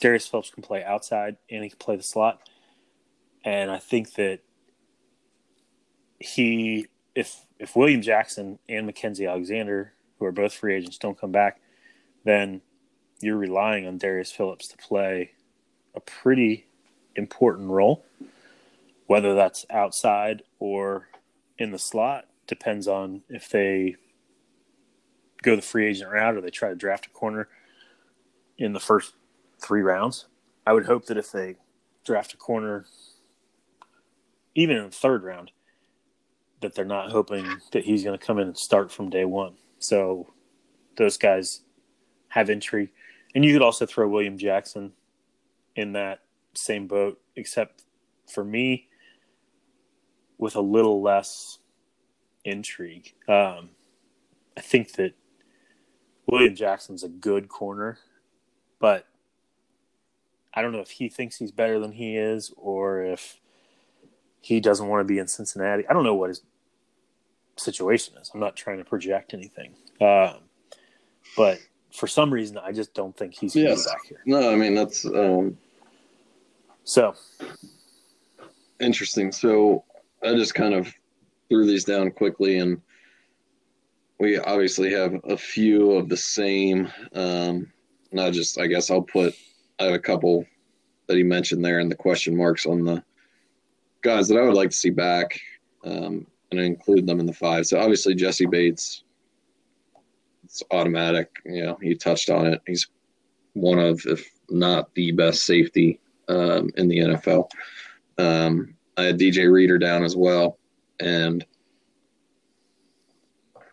Darius Phillips can play outside and he can play the slot. And I think that he, if if William Jackson and Mackensie Alexander, who are both free agents, don't come back, then you're relying on Darius Phillips to play a pretty important role, whether that's outside or in the slot. Depends on if they go the free agent route or they try to draft a corner in the first three rounds. I would hope that if they draft a corner, even in the third round, that they're not hoping that he's going to come in and start from day one. So those guys have entry. And you could also throw William Jackson in that same boat, except for me, with a little less intrigue. Um, I think that William Jackson's a good corner, but I don't know if he thinks he's better than he is or if he doesn't want to be in Cincinnati. I don't know what his situation is. I'm not trying to project anything. Um, but for some reason, I just don't think he's yes. back here. No, I mean, that's. Um, so. Interesting. So I just kind of threw these down quickly and we obviously have a few of the same. Um, not just, I guess I'll put, I have a couple that he mentioned there in the question marks on the guys that I would like to see back um, and include them in the five. So obviously Jessie Bates, it's automatic. You know, he touched on it. He's one of, if not the best safety um, in the NFL. Um, I had DJ Reader down as well, and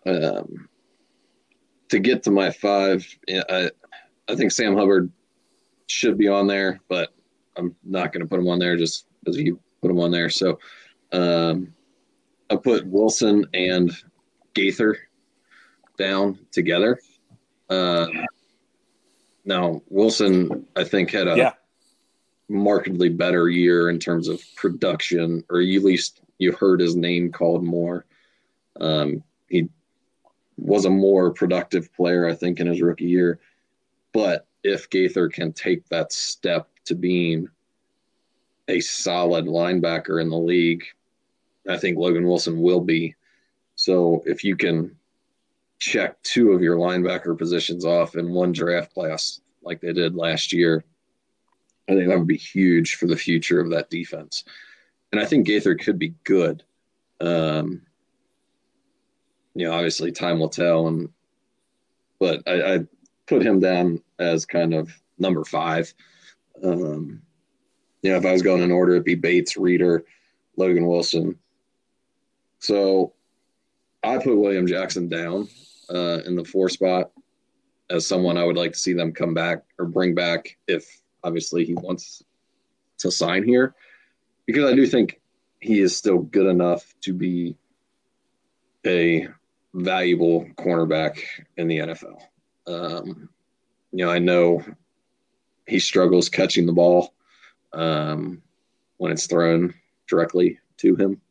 um, to get to my five, I I think Sam Hubbard should be on there, but I'm not going to put him on there just because you put him on there. So um, I put Wilson and Gaither down together. Uh, now Wilson, I think, had a yeah. markedly better year in terms of production, or at least you heard his name called more. Um, he was a more productive player, I think, in his rookie year. But if Gaither can take that step to being a solid linebacker in the league, I think Logan Wilson will be. So if you can check two of your linebacker positions off in one draft class like they did last year, I think that would be huge for the future of that defense. And I think Gaither could be good. Um, you know, obviously time will tell. And but I, I put him down as kind of number five. Um, you know, if I was going in order, it'd be Bates, Reader, Logan Wilson. So I put William Jackson down uh, in the four spot as someone I would like to see them come back or bring back if obviously he wants to sign here, because I do think he is still good enough to be a valuable cornerback in the NFL. Um, you know, I know he struggles catching the ball um, when it's thrown directly to him.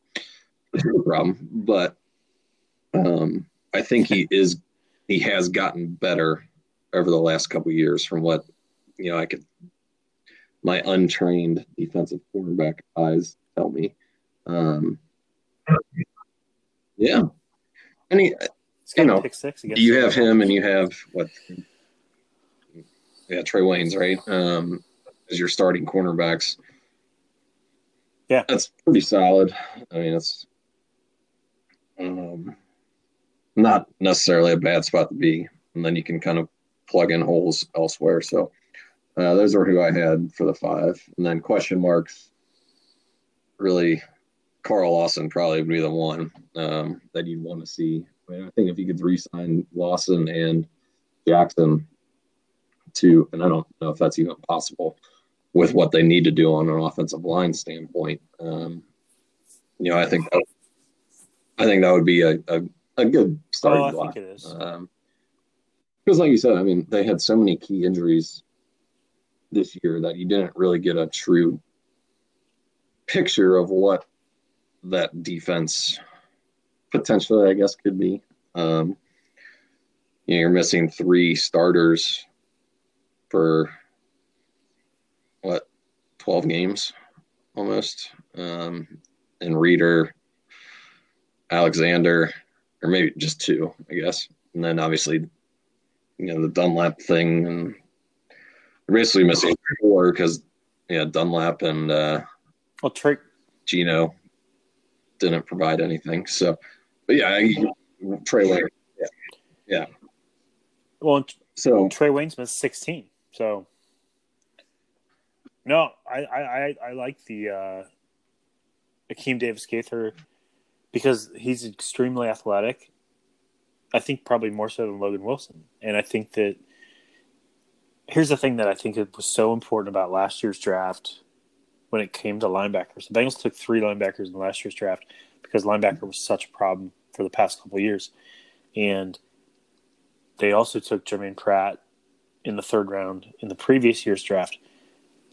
No problem, but um, I think he is he has gotten better over the last couple years from what you know I could my untrained defensive cornerback eyes tell me. Um, yeah, and he, you know, you have him and you have what? Yeah, Trae Waynes, right? Um, as your starting cornerbacks. Yeah, that's pretty solid. I mean, it's um, not necessarily a bad spot to be, and then you can kind of plug in holes elsewhere. So uh, those are who I had for the five, and then question marks. Really, Carl Lawson probably would be the one um, that you'd want to see. I, mean, I think if you could re-sign Lawson and Jackson to, and I don't know if that's even possible with what they need to do on an offensive line standpoint. Um, you know, I think that, I think that would be a, a, a good starting oh, block. Um, because, like you said, I mean, they had so many key injuries this year that you didn't really get a true picture of what that defense potentially, I guess, could be. Um, you know, you're missing three starters for what, 12 games almost. Um, and Reader, Alexander, or maybe just two, I guess. And then obviously, you know, the Dunlap thing and basically missing four because yeah, Dunlap and uh, well, Trey Gino didn't provide anything. So, but yeah, I, Trae Wayne. Yeah, yeah. Well, so Trae Wayne's missed sixteen. So no, I I I like the uh, Akeem Davis Gaither because he's extremely athletic. I think probably more so than Logan Wilson, and I think that here's the thing that I think it was so important about last year's draft when it came to linebackers. The Bengals took three linebackers in last year's draft because linebacker was such a problem for the past couple years, and they also took Germaine Pratt in the third round in the previous year's draft.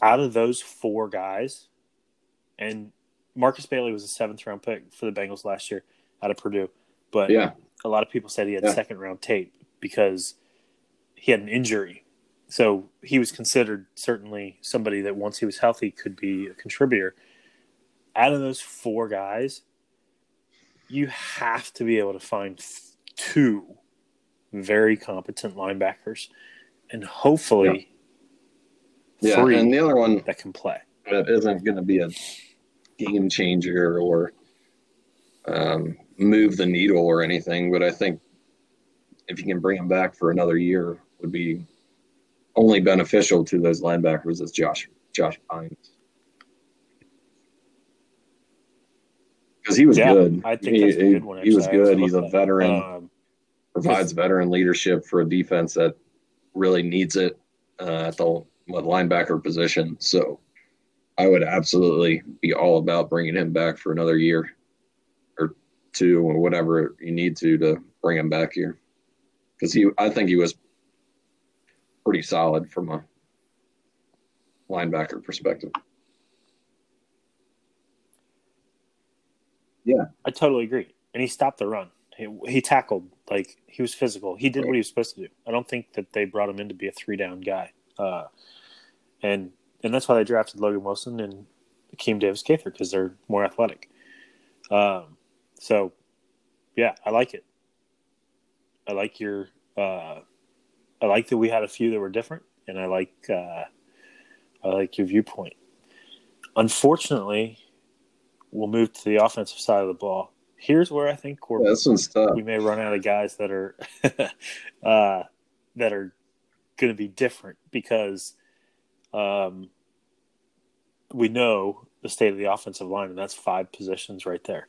Out of those four guys, and Markus Bailey was a seventh round pick for the Bengals last year out of Purdue, but yeah, a lot of people said he had Yeah. second round tape because he had an injury. So he was considered certainly somebody that once he was healthy could be a contributor. Out of those four guys, you have to be able to find two very competent linebackers and hopefully yeah. three And the other one that can play. that isn't going to be a game changer or um, move the needle or anything, but I think if you can bring him back for another year, would be only beneficial to those linebackers is Josh Josh Bynes. Because he was Yeah, good. I think he, that's a good one. he was good. He's a veteran. Um, provides veteran leadership for a defense that really needs it uh, at the linebacker position. So I would absolutely be all about bringing him back for another year or two or whatever you need to to bring him back here because he I think he was pretty solid from a linebacker perspective. Yeah, I totally agree. And he stopped the run. He, he tackled like he was physical. He did what he was supposed to do. I don't think that they brought him in to be a three down guy. Uh, and and that's why they drafted Logan Wilson and Akeem Davis Gaither because they're more athletic. Um, so yeah, I like it. I like your. Uh, I like that we had a few that were different, and I like. Uh, I like your viewpoint. Unfortunately, we'll move to the offensive side of the ball. Here's where I think we're Yeah, this one's tough. we may run out of guys that are uh, that are going to be different because um, we know the state of the offensive line, and that's five positions right there.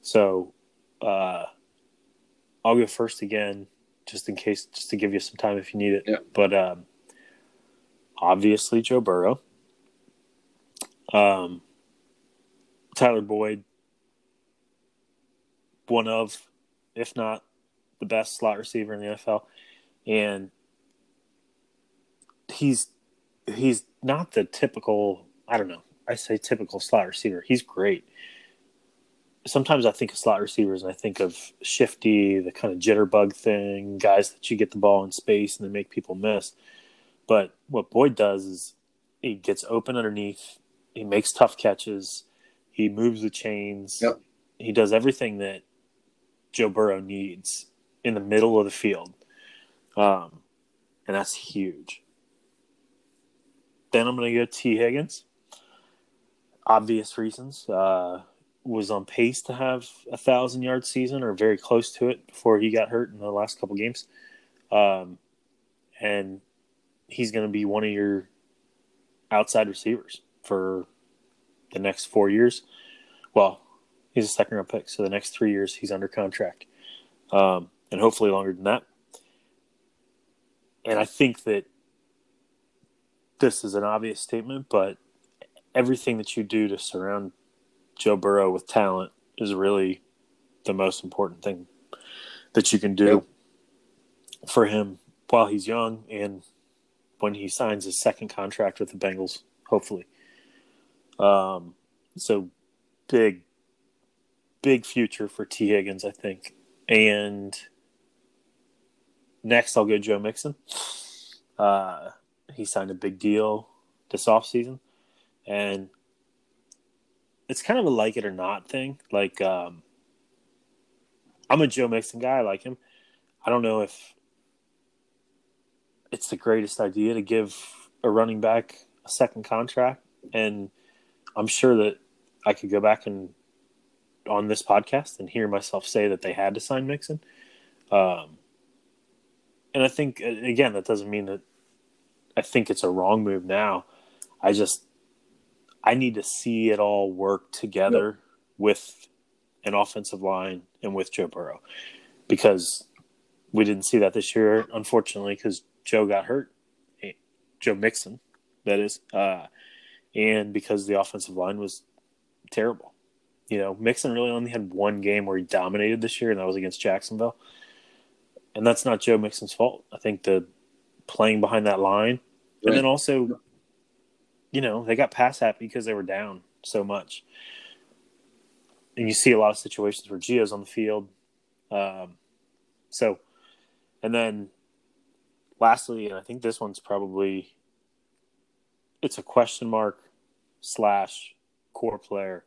So uh, I'll go first again, just in case, just to give you some time if you need it. Yeah. But um, obviously, Joe Burrow, um, Tyler Boyd, one of, if not the best slot receiver in the NFL, and he's he's not the typical. I don't know. I say typical slot receiver. He's great. Sometimes I think of slot receivers and I think of shifty, the kind of jitterbug thing, guys that you get the ball in space and they make people miss. But what Boyd does is he gets open underneath, he makes tough catches, he moves the chains, Yep. he does everything that Joe Burrow needs in the middle of the field. Um, and that's huge. Then I'm going to go Tee Higgins. Obvious reasons. Uh, was on pace to have a thousand yard season or very close to it before he got hurt in the last couple games. Um, and he's going to be one of your outside receivers for the next four years. Well, he's a second round pick, so the next three years he's under contract, um, and hopefully longer than that. And I think that this is an obvious statement, but everything that you do to surround Joe Burrow with talent is really the most important thing that you can do Yep. for him while he's young and when he signs his second contract with the Bengals, hopefully. Um, so big, big future for Tee Higgins, I think. And next, I'll go Joe Mixon. Uh, he signed a big deal this offseason. And it's kind of a like it or not thing. Like, um, I'm a Joe Mixon guy. I like him. I don't know if it's the greatest idea to give a running back a second contract, and I'm sure that I could go back and on this podcast and hear myself say that they had to sign Mixon. Um, and I think again that doesn't mean that I think it's a wrong move now. I just I need to see it all work together with an offensive line and with Joe Burrow because we didn't see that this year, unfortunately, because Joe got hurt, Joe Mixon, that is, uh, and because the offensive line was terrible. You know, Mixon really only had one game where he dominated this year, and that was against Jacksonville. And that's not Joe Mixon's fault. I think the playing behind that line, right. and then also, you know, they got pass happy because they were down so much. And you see a lot of situations where Gio's on the field. Um, so, and then lastly, and I think this one's probably it's a question mark slash core player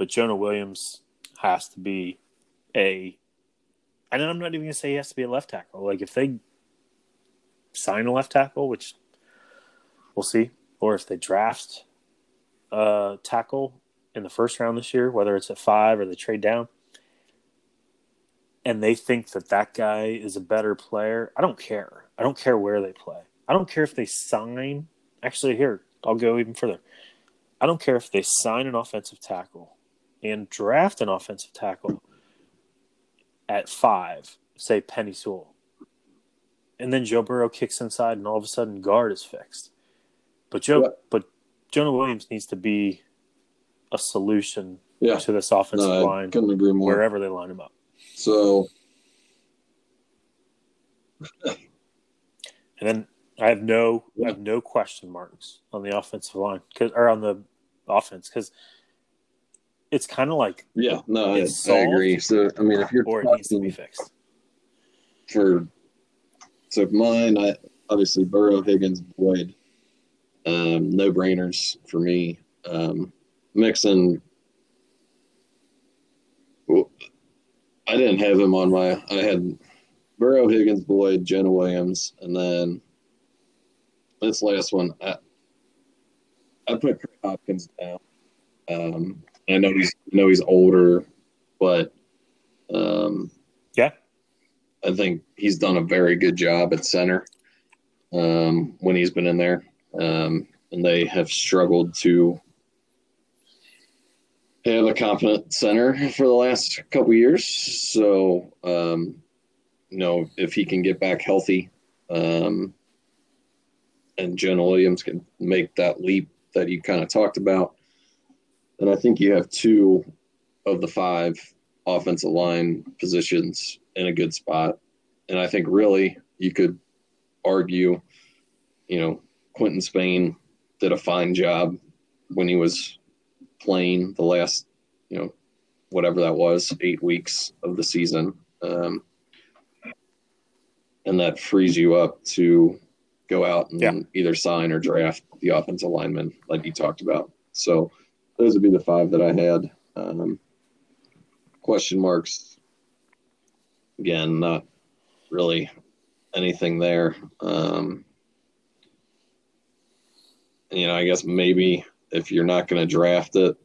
but Jonah Williams has to be a. And I'm not even to say he has to be a left tackle. Like if they sign a left tackle, which we'll see, or if they draft a tackle in the first round this year, whether it's at five or they trade down, and they think that that guy is a better player, I don't care. I don't care where they play. I don't care if they sign. Actually, here I'll go even further. I don't care if they sign an offensive tackle and draft an offensive tackle at five, say Penei Sewell. And then Joe Burrow kicks inside and all of a sudden guard is fixed. But Joe but Jonah Williams needs to be a solution yeah. to this offensive no, line couldn't agree more. wherever they line him up. So and then I have no yeah. I have no question marks on the offensive line cause, or on the offense because it's kind of like yeah, no, I, I, agree. So I mean, if you're or it needs to be fixed for so mine, I obviously Burrow, Higgins, Boyd, um, no brainers for me. Um, Mixon, I didn't have him on my. I had Burrow, Higgins, Boyd, Jonah Williams, and then this last one, I, I put Hopkins down. Um, I know he's I know he's older, but um, yeah, I think he's done a very good job at center um, when he's been in there, um, and they have struggled to have a competent center for the last couple years. So, um, you know, if he can get back healthy, um, and Jonah Williams can make that leap that you kind of talked about, then I think you have two of the five offensive line positions in a good spot. And I think really you could argue, you know, Quinton Spain did a fine job when he was playing the last, you know, whatever that was, eight weeks of the season. Um, and that frees you up to go out and yeah. either sign or draft the offensive lineman like you talked about. So those would be the five that I had. Um, question marks. Again, not really anything there. Um, you know, I guess maybe if you're not going to draft it,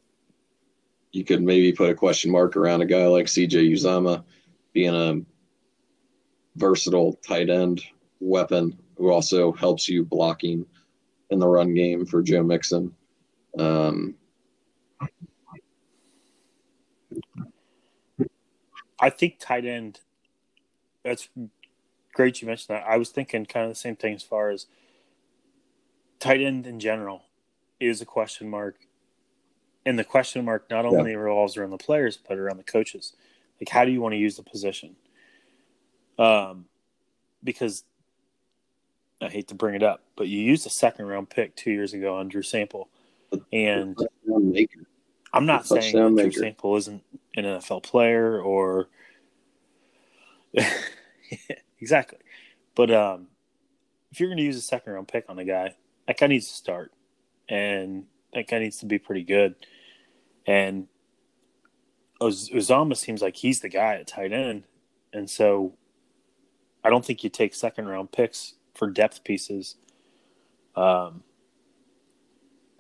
you could maybe put a question mark around a guy like CJ Uzomah being a versatile tight end weapon who also helps you blocking in the run game for Joe Mixon. Um, I think tight end. That's great you mentioned that. I was thinking kind of the same thing as far as tight end in general is a question mark, and the question mark not only yeah. revolves around the players but around the coaches. Like, how do you want to use the position? Um, because I hate to bring it up, but you used a second round pick two years ago on Drew Sample, and I'm not saying that Drew Sample isn't an NFL player or exactly, but um, if you're going to use a second round pick on a guy, that guy needs to start, and that guy needs to be pretty good. And Uzomah seems like he's the guy at tight end, and so I don't think you take second round picks for depth pieces Um,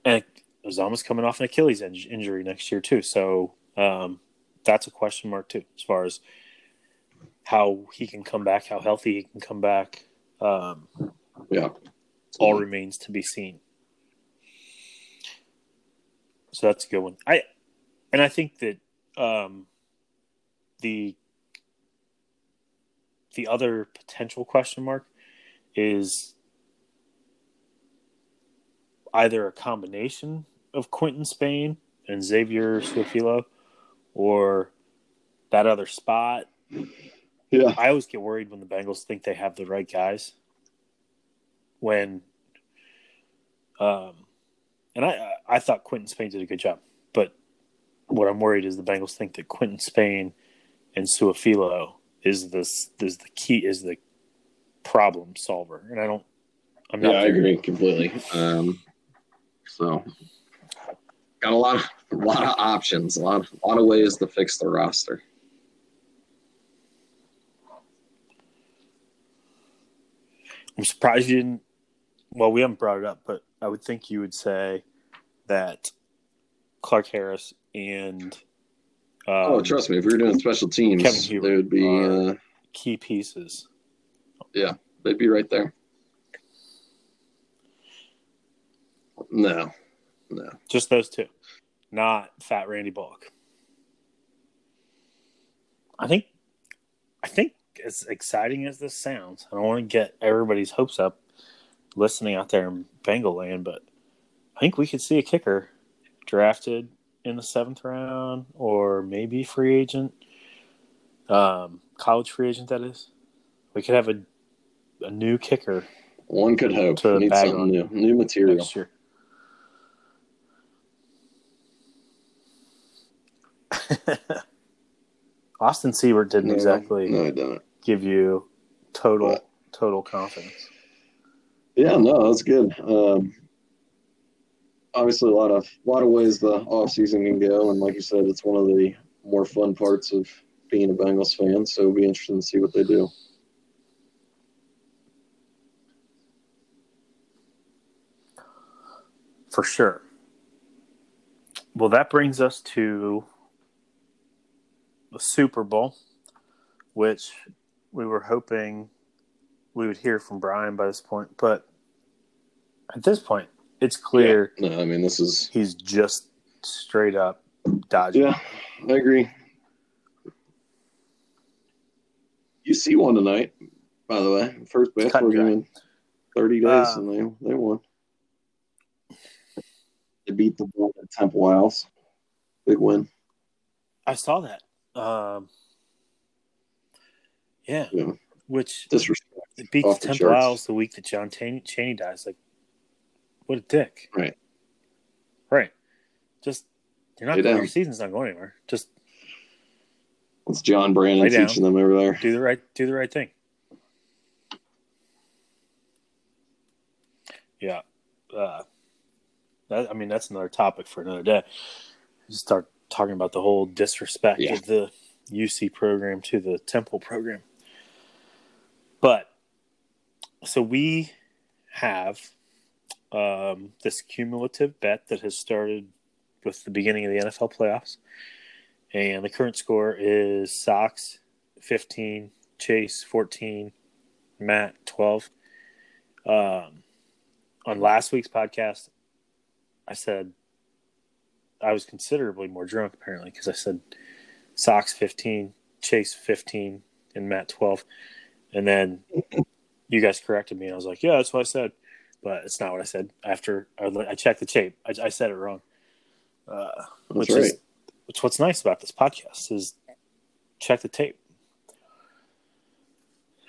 and Uzomah's coming off an Achilles in- injury next year too, so um, that's a question mark too, as far as how he can come back, how healthy he can come back. Um, Yeah. All remains to be seen. So that's a good one. I and I think that um, the the other potential question mark is either a combination of Quinton Spain and Xavier Su'a-Filo or that other spot. Yeah. I always get worried when the Bengals think they have the right guys. When, um, and I I thought Quinton Spain did a good job, but what I'm worried is the Bengals think that Quinton Spain and Su'a-Filo is this is the key is the problem solver, and I don't. I'm not. Yeah, I agree completely. Um, so got a lot of a lot of options, a lot of, a lot of ways to fix the roster. I'm surprised you didn't. Well, we haven't brought it up, but I would think you would say that Clark Harris and um, oh, trust me, if we were doing special teams, Kevin Huber they would be uh, key pieces. Yeah, they'd be right there. No, no. Just those two, not Fat Randy Bullock. I think, I think as exciting as this sounds, I don't want to get everybody's hopes up listening out there in Bengal land, but I think we could see a kicker drafted in the seventh round or maybe free agent, um, college free agent. That is, we could have a a new kicker One could hope. To need something on. new, new material. next year. Austin Seibert didn't No, exactly No, I don't. give you total What? total confidence. Yeah, no, that's good. Um, obviously, a lot of a lot of ways the off season can go, and like you said, it's one of the more fun parts of being a Bengals fan. So it'll be interesting to see what they do. For sure. Well, that brings us to the Super Bowl, which we were hoping we would hear from Brian by this point, but at this point, it's clear No, I mean this is. he's just straight up dodging. Yeah, I agree. You see one tonight, by the way. First basketball game in thirty days, Uh, and they they won. They beat the at Temple Owls. Big win. I saw that. Um, yeah, Yeah. Which Disrespect. it beats Off the the Temple charts. The week that John Chaney, Chaney dies. Like, what a dick. Right. Right. Just you're not going. Your season's not going anywhere. Just It's John Brannen teaching them over there. do the right do the right thing. Yeah. Uh, that, I mean, that's another topic for another day. Just start talking about the whole disrespect Yeah. of the UC program to the Temple program. But so we have um, this cumulative bet that has started with the beginning of the NFL playoffs. And the current score is Sox 15, Chase 14, Matt 12. Um, on last week's podcast, I said I was considerably more drunk apparently because I said Sox 15, Chase 15, and Matt 12. And then you guys corrected me. And I was like, yeah, that's what I said. But it's not what I said. After I, checked the tape, I, I said it wrong. Uh, which right. is which what's nice about this podcast is check the tape.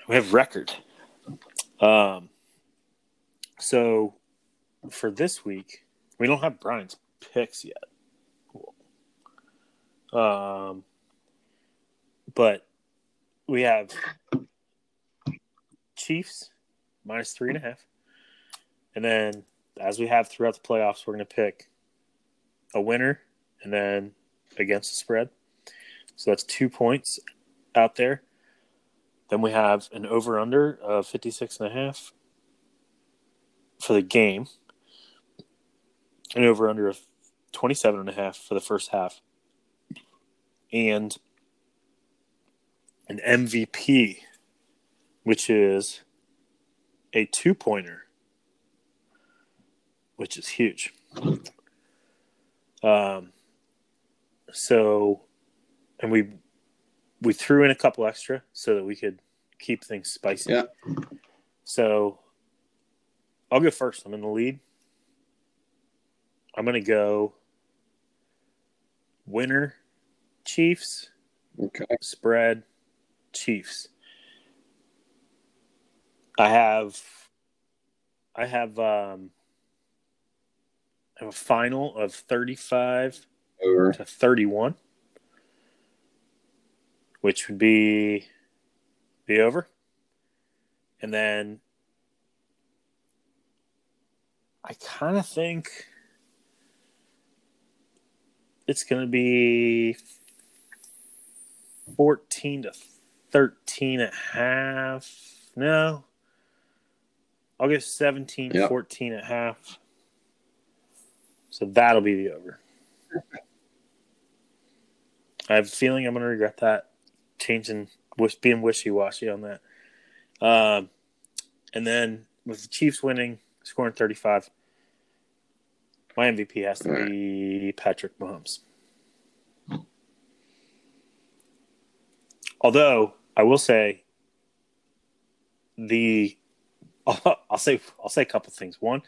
We have record. Um, so for this week, we don't have Brian's picks yet. Um, but we have Chiefs minus three and a hmm. half, and then as we have throughout the playoffs, we're going to pick a winner and then against the spread. So that's two points out there. Then we have an over under of 56 and a half. for the game, and over under of 27 and a half for the first half, and an MVP, which is a two pointer, which is huge. Um, so, and we we threw in a couple extra so that we could keep things spicy. Yeah. So, I'll go first. I'm in the lead. I'm gonna go winner Chiefs Okay. spread Chiefs. I have I have um I have a final of 35 Over. to 31 which would be the over. And then I kind of think it's going to be 14 to 13 and a half. No. I'll get 17, Yep. 14 and a half. So that'll be the over. I have a feeling I'm going to regret that, changing, wish, being wishy washy on that. Um, and then with the Chiefs winning, scoring 35, my MVP has to be Patrick Mahomes. Although I will say the I'll, I'll say I'll say a couple things. One,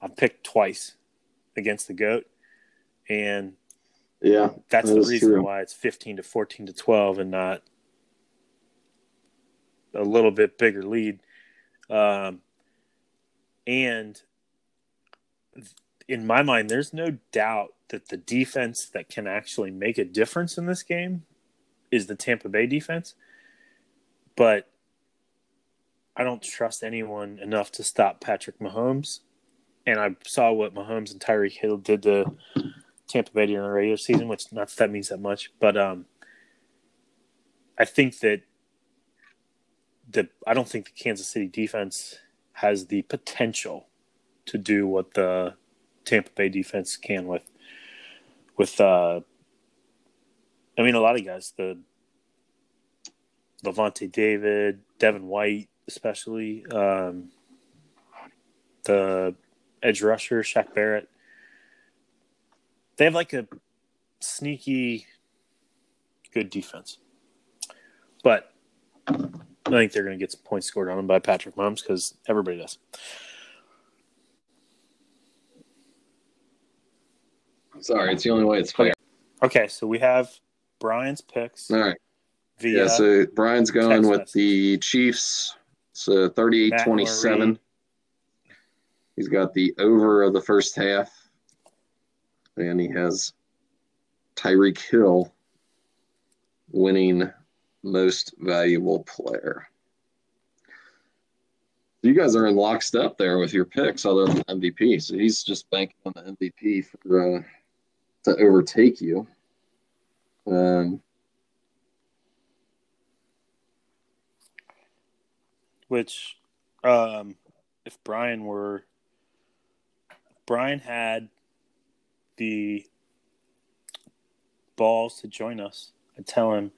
I've picked twice against the goat, and Yeah. that's That the reason true. why it's 15 to 14 to 12 and not a little bit bigger lead. Um, and in my mind, there's no doubt that the defense that can actually make a difference in this game is the Tampa Bay defense. But I don't trust anyone enough to stop Patrick Mahomes. And I saw what Mahomes and Tyreek Hill did to Tampa Bay during the regular season, which not that that means that much, but um, I think that the I don't think the Kansas City defense has the potential to do what the Tampa Bay defense can with with uh, I mean a lot of guys the Lavonte David, Devin White, especially um, the edge rusher Shaq Barrett they have like a sneaky good defense. But I think they're going to get some points scored on them by Patrick Mahomes because everybody does. Sorry, it's the only way it's fair. Okay, so we have Brian's picks All right. via Yeah, so Brian's going text with the Chiefs. So 38 Matt 27. Murray. He's got the over of the first half. And he has Tyreek Hill winning most valuable player. You guys are in lockstep there with your picks, other than MVP. So he's just banking on the MVP for uh, to overtake you. Um, which um, if Brian were Brian had the balls to join us, I'd tell him,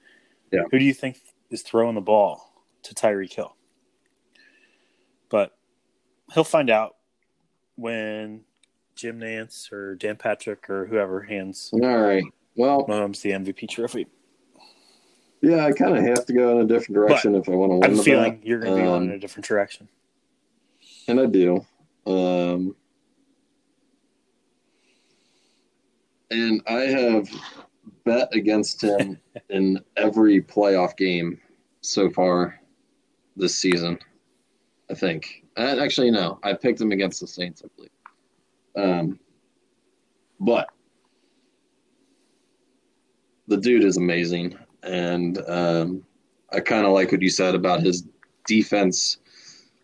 Yeah. who do you think is throwing the ball to Tyreek Hill? But he'll find out when Jim Nantz or Dan Patrick or whoever hands all right. Well, Mahomes the MVP trophy. Yeah, I kind of have to go in a different direction if I want to win the feeling you're going to be going Um, in a different direction. and I do. Um, and I have bet against him in every playoff game so far this season. I think. Uh, actually, no, I picked him against the Saints, I believe. Um, but the dude is amazing, and um, I kind of like what you said about his defense.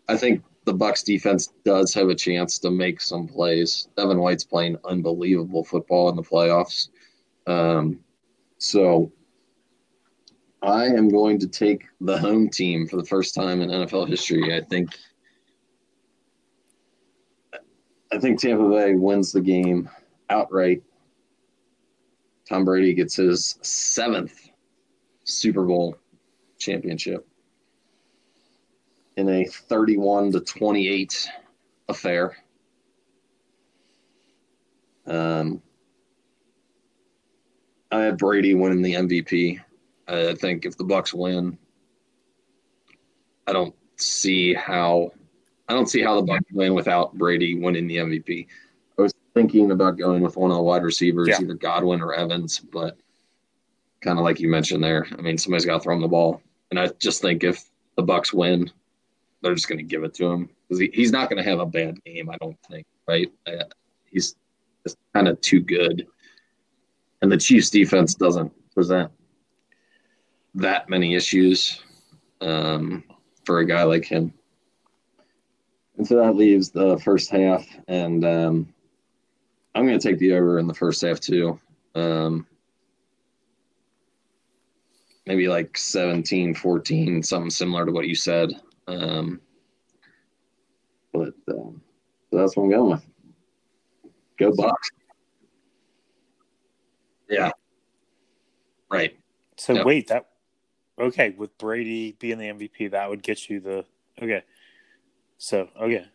I think the Bucs defense does have a chance to make some plays. Devin White's playing unbelievable football in the playoffs. Um, so I am going to take the home team for the first time in NFL history. I think I think Tampa Bay wins the game outright. Tom Brady gets his seventh Super Bowl championship in a 31 to 28 affair. Um, I have Brady winning the MVP. I think if the Bucs win, I don't see how I don't see how the Bucs win without Brady winning the MVP. I was thinking about going with one of the wide receivers, Yeah. either Godwin or Evans, but kind of like you mentioned there, I mean, somebody's got to throw him the ball, and I just think if the Bucs win, they're just going to give it to him because he, he's not going to have a bad game. I don't think, right? Uh, he's just kind of too good, and the Chiefs' defense doesn't present that many issues um, for a guy like him. And so that leaves the first half, and um, I'm going to take the over in the first half too. Um, maybe like 17, 14, something similar to what you said. Um, but um, so that's what I'm going with. Go Bucs. Yeah. Right. So Yep. wait, that okay with Brady being the MVP, that would get you the okay. So okay,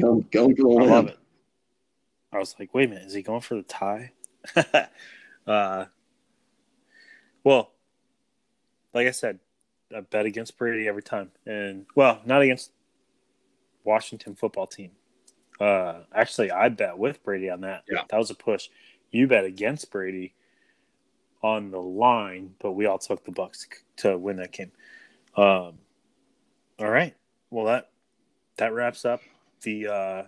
Go, go for the I love it. I was like, wait a minute, is he going for the tie? uh, well, like I said, I bet against Brady every time, and well, not against Washington football team. Uh, actually, I bet with Brady on that. Yeah. that was a push. You bet against Brady on the line, but we all took the Bucs to win that game. Um, all right. Well, that that wraps up the uh,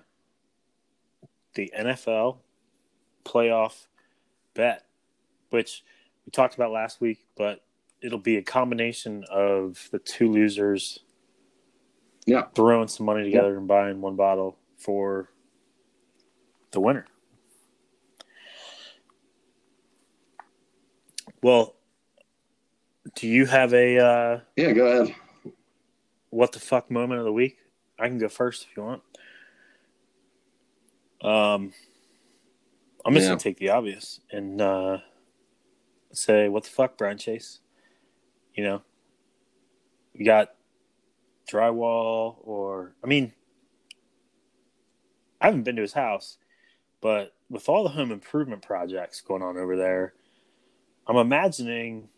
the NFL playoff bet, which we talked about last week, but it'll be a combination of the two losers Yeah. throwing some money together and buying one bottle for the winner. Well, do you have a uh, Yeah, go ahead. what the fuck moment of the week? I can go first if you want. Um, I'm just Yeah. gonna take the obvious and uh, say, "What the fuck, Brian Chase?" You know, you got drywall, or I mean, I haven't been to his house, but with all the home improvement projects going on over there, I'm imagining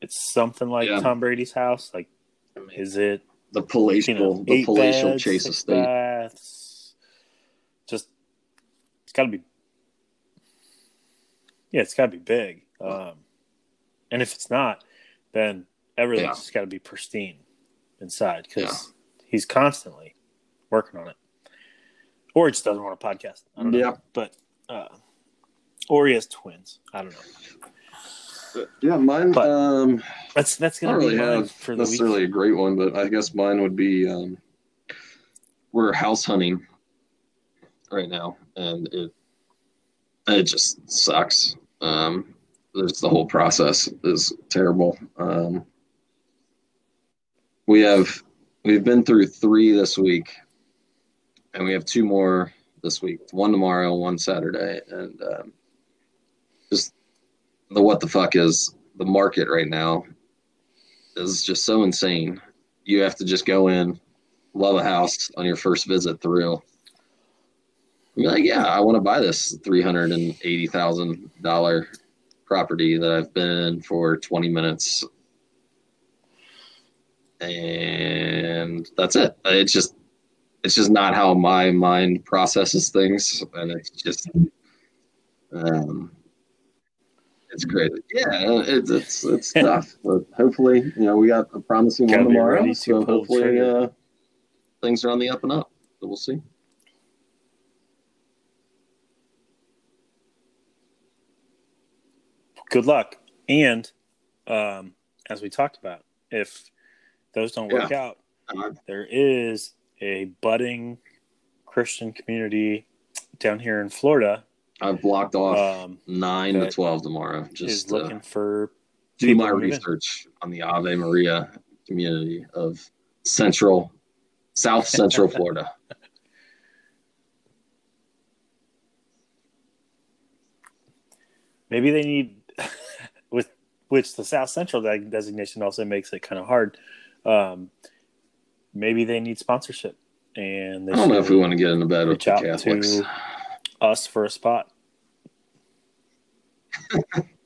it's something like Yeah. Tom Brady's house. Like, is it The palatial, you know, the palatial beds, Chase estate. baths. Just it's got to be, yeah, it's got to be big. Um, and if it's not, then everything's got to be pristine inside because he's constantly working on it, or he just doesn't want a podcast. I don't know, Yeah. but uh, or he has twins. I don't know. Yeah, mine. But um, That's that's gonna be really mine have for the week. necessarily a great one, but I guess mine would be um, we're house hunting right now, and it it just sucks. Um, there's the whole process is terrible. Um, we have we've been through three this week, and we have two more this week. One tomorrow, one Saturday, and um, just the what the fuck is the market right now is just so insane. You have to just go in, love a house on your first visit through. Be like, yeah, I want to buy this three hundred and eighty thousand dollar property that I've been in for twenty minutes, and that's it. It's just, it's just not how my mind processes things, and it's just, um, it's great. Yeah, it's it's it's tough, but hopefully, you know, we got a promising Gotta one tomorrow. to So hopefully, uh, things are on the up and up. So we'll see. good luck. And um, as we talked about, if those don't work yeah. out, uh-huh. there is a budding Christian community down here in Florida. I've blocked off um, nine to twelve tomorrow. Just looking for do my research on the Ave Maria community of Central South Central Florida. Maybe they need which the South Central designation also makes it kind of hard. Um, maybe they need sponsorship, and I don't know if we want to get into bed with the Catholics. us for a spot.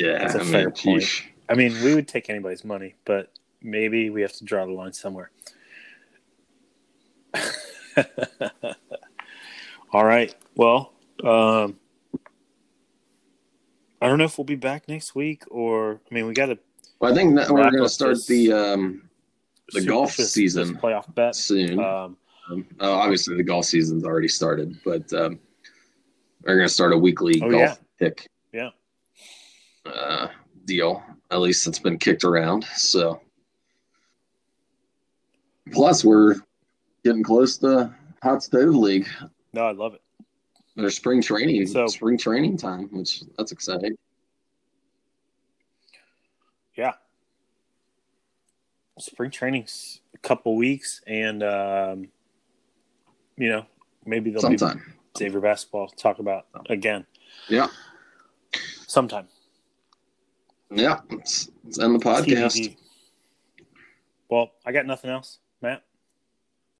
Yeah, That's a I mean, fair point. I mean, we would take anybody's money, but maybe we have to draw the line somewhere. All right. Well, um, I don't know if we'll be back next week or I mean, we got to Well, I think we're going to start the um, The golf season. playoff bet. soon. Um, Um, oh, obviously, the golf season's already started, but um, we're going to start a weekly Oh, golf yeah. pick yeah. uh, deal. At least it's been kicked around. So, plus we're getting close to hot stove league. No, I love it. There's spring training, So- spring training time, which that's exciting. Yeah. Spring training's a couple weeks, and um, you know maybe they'll Sometime, Xavier basketball talk about again yeah, sometime. yeah. Let's, let's end the podcast. TBD. Well, I got nothing else.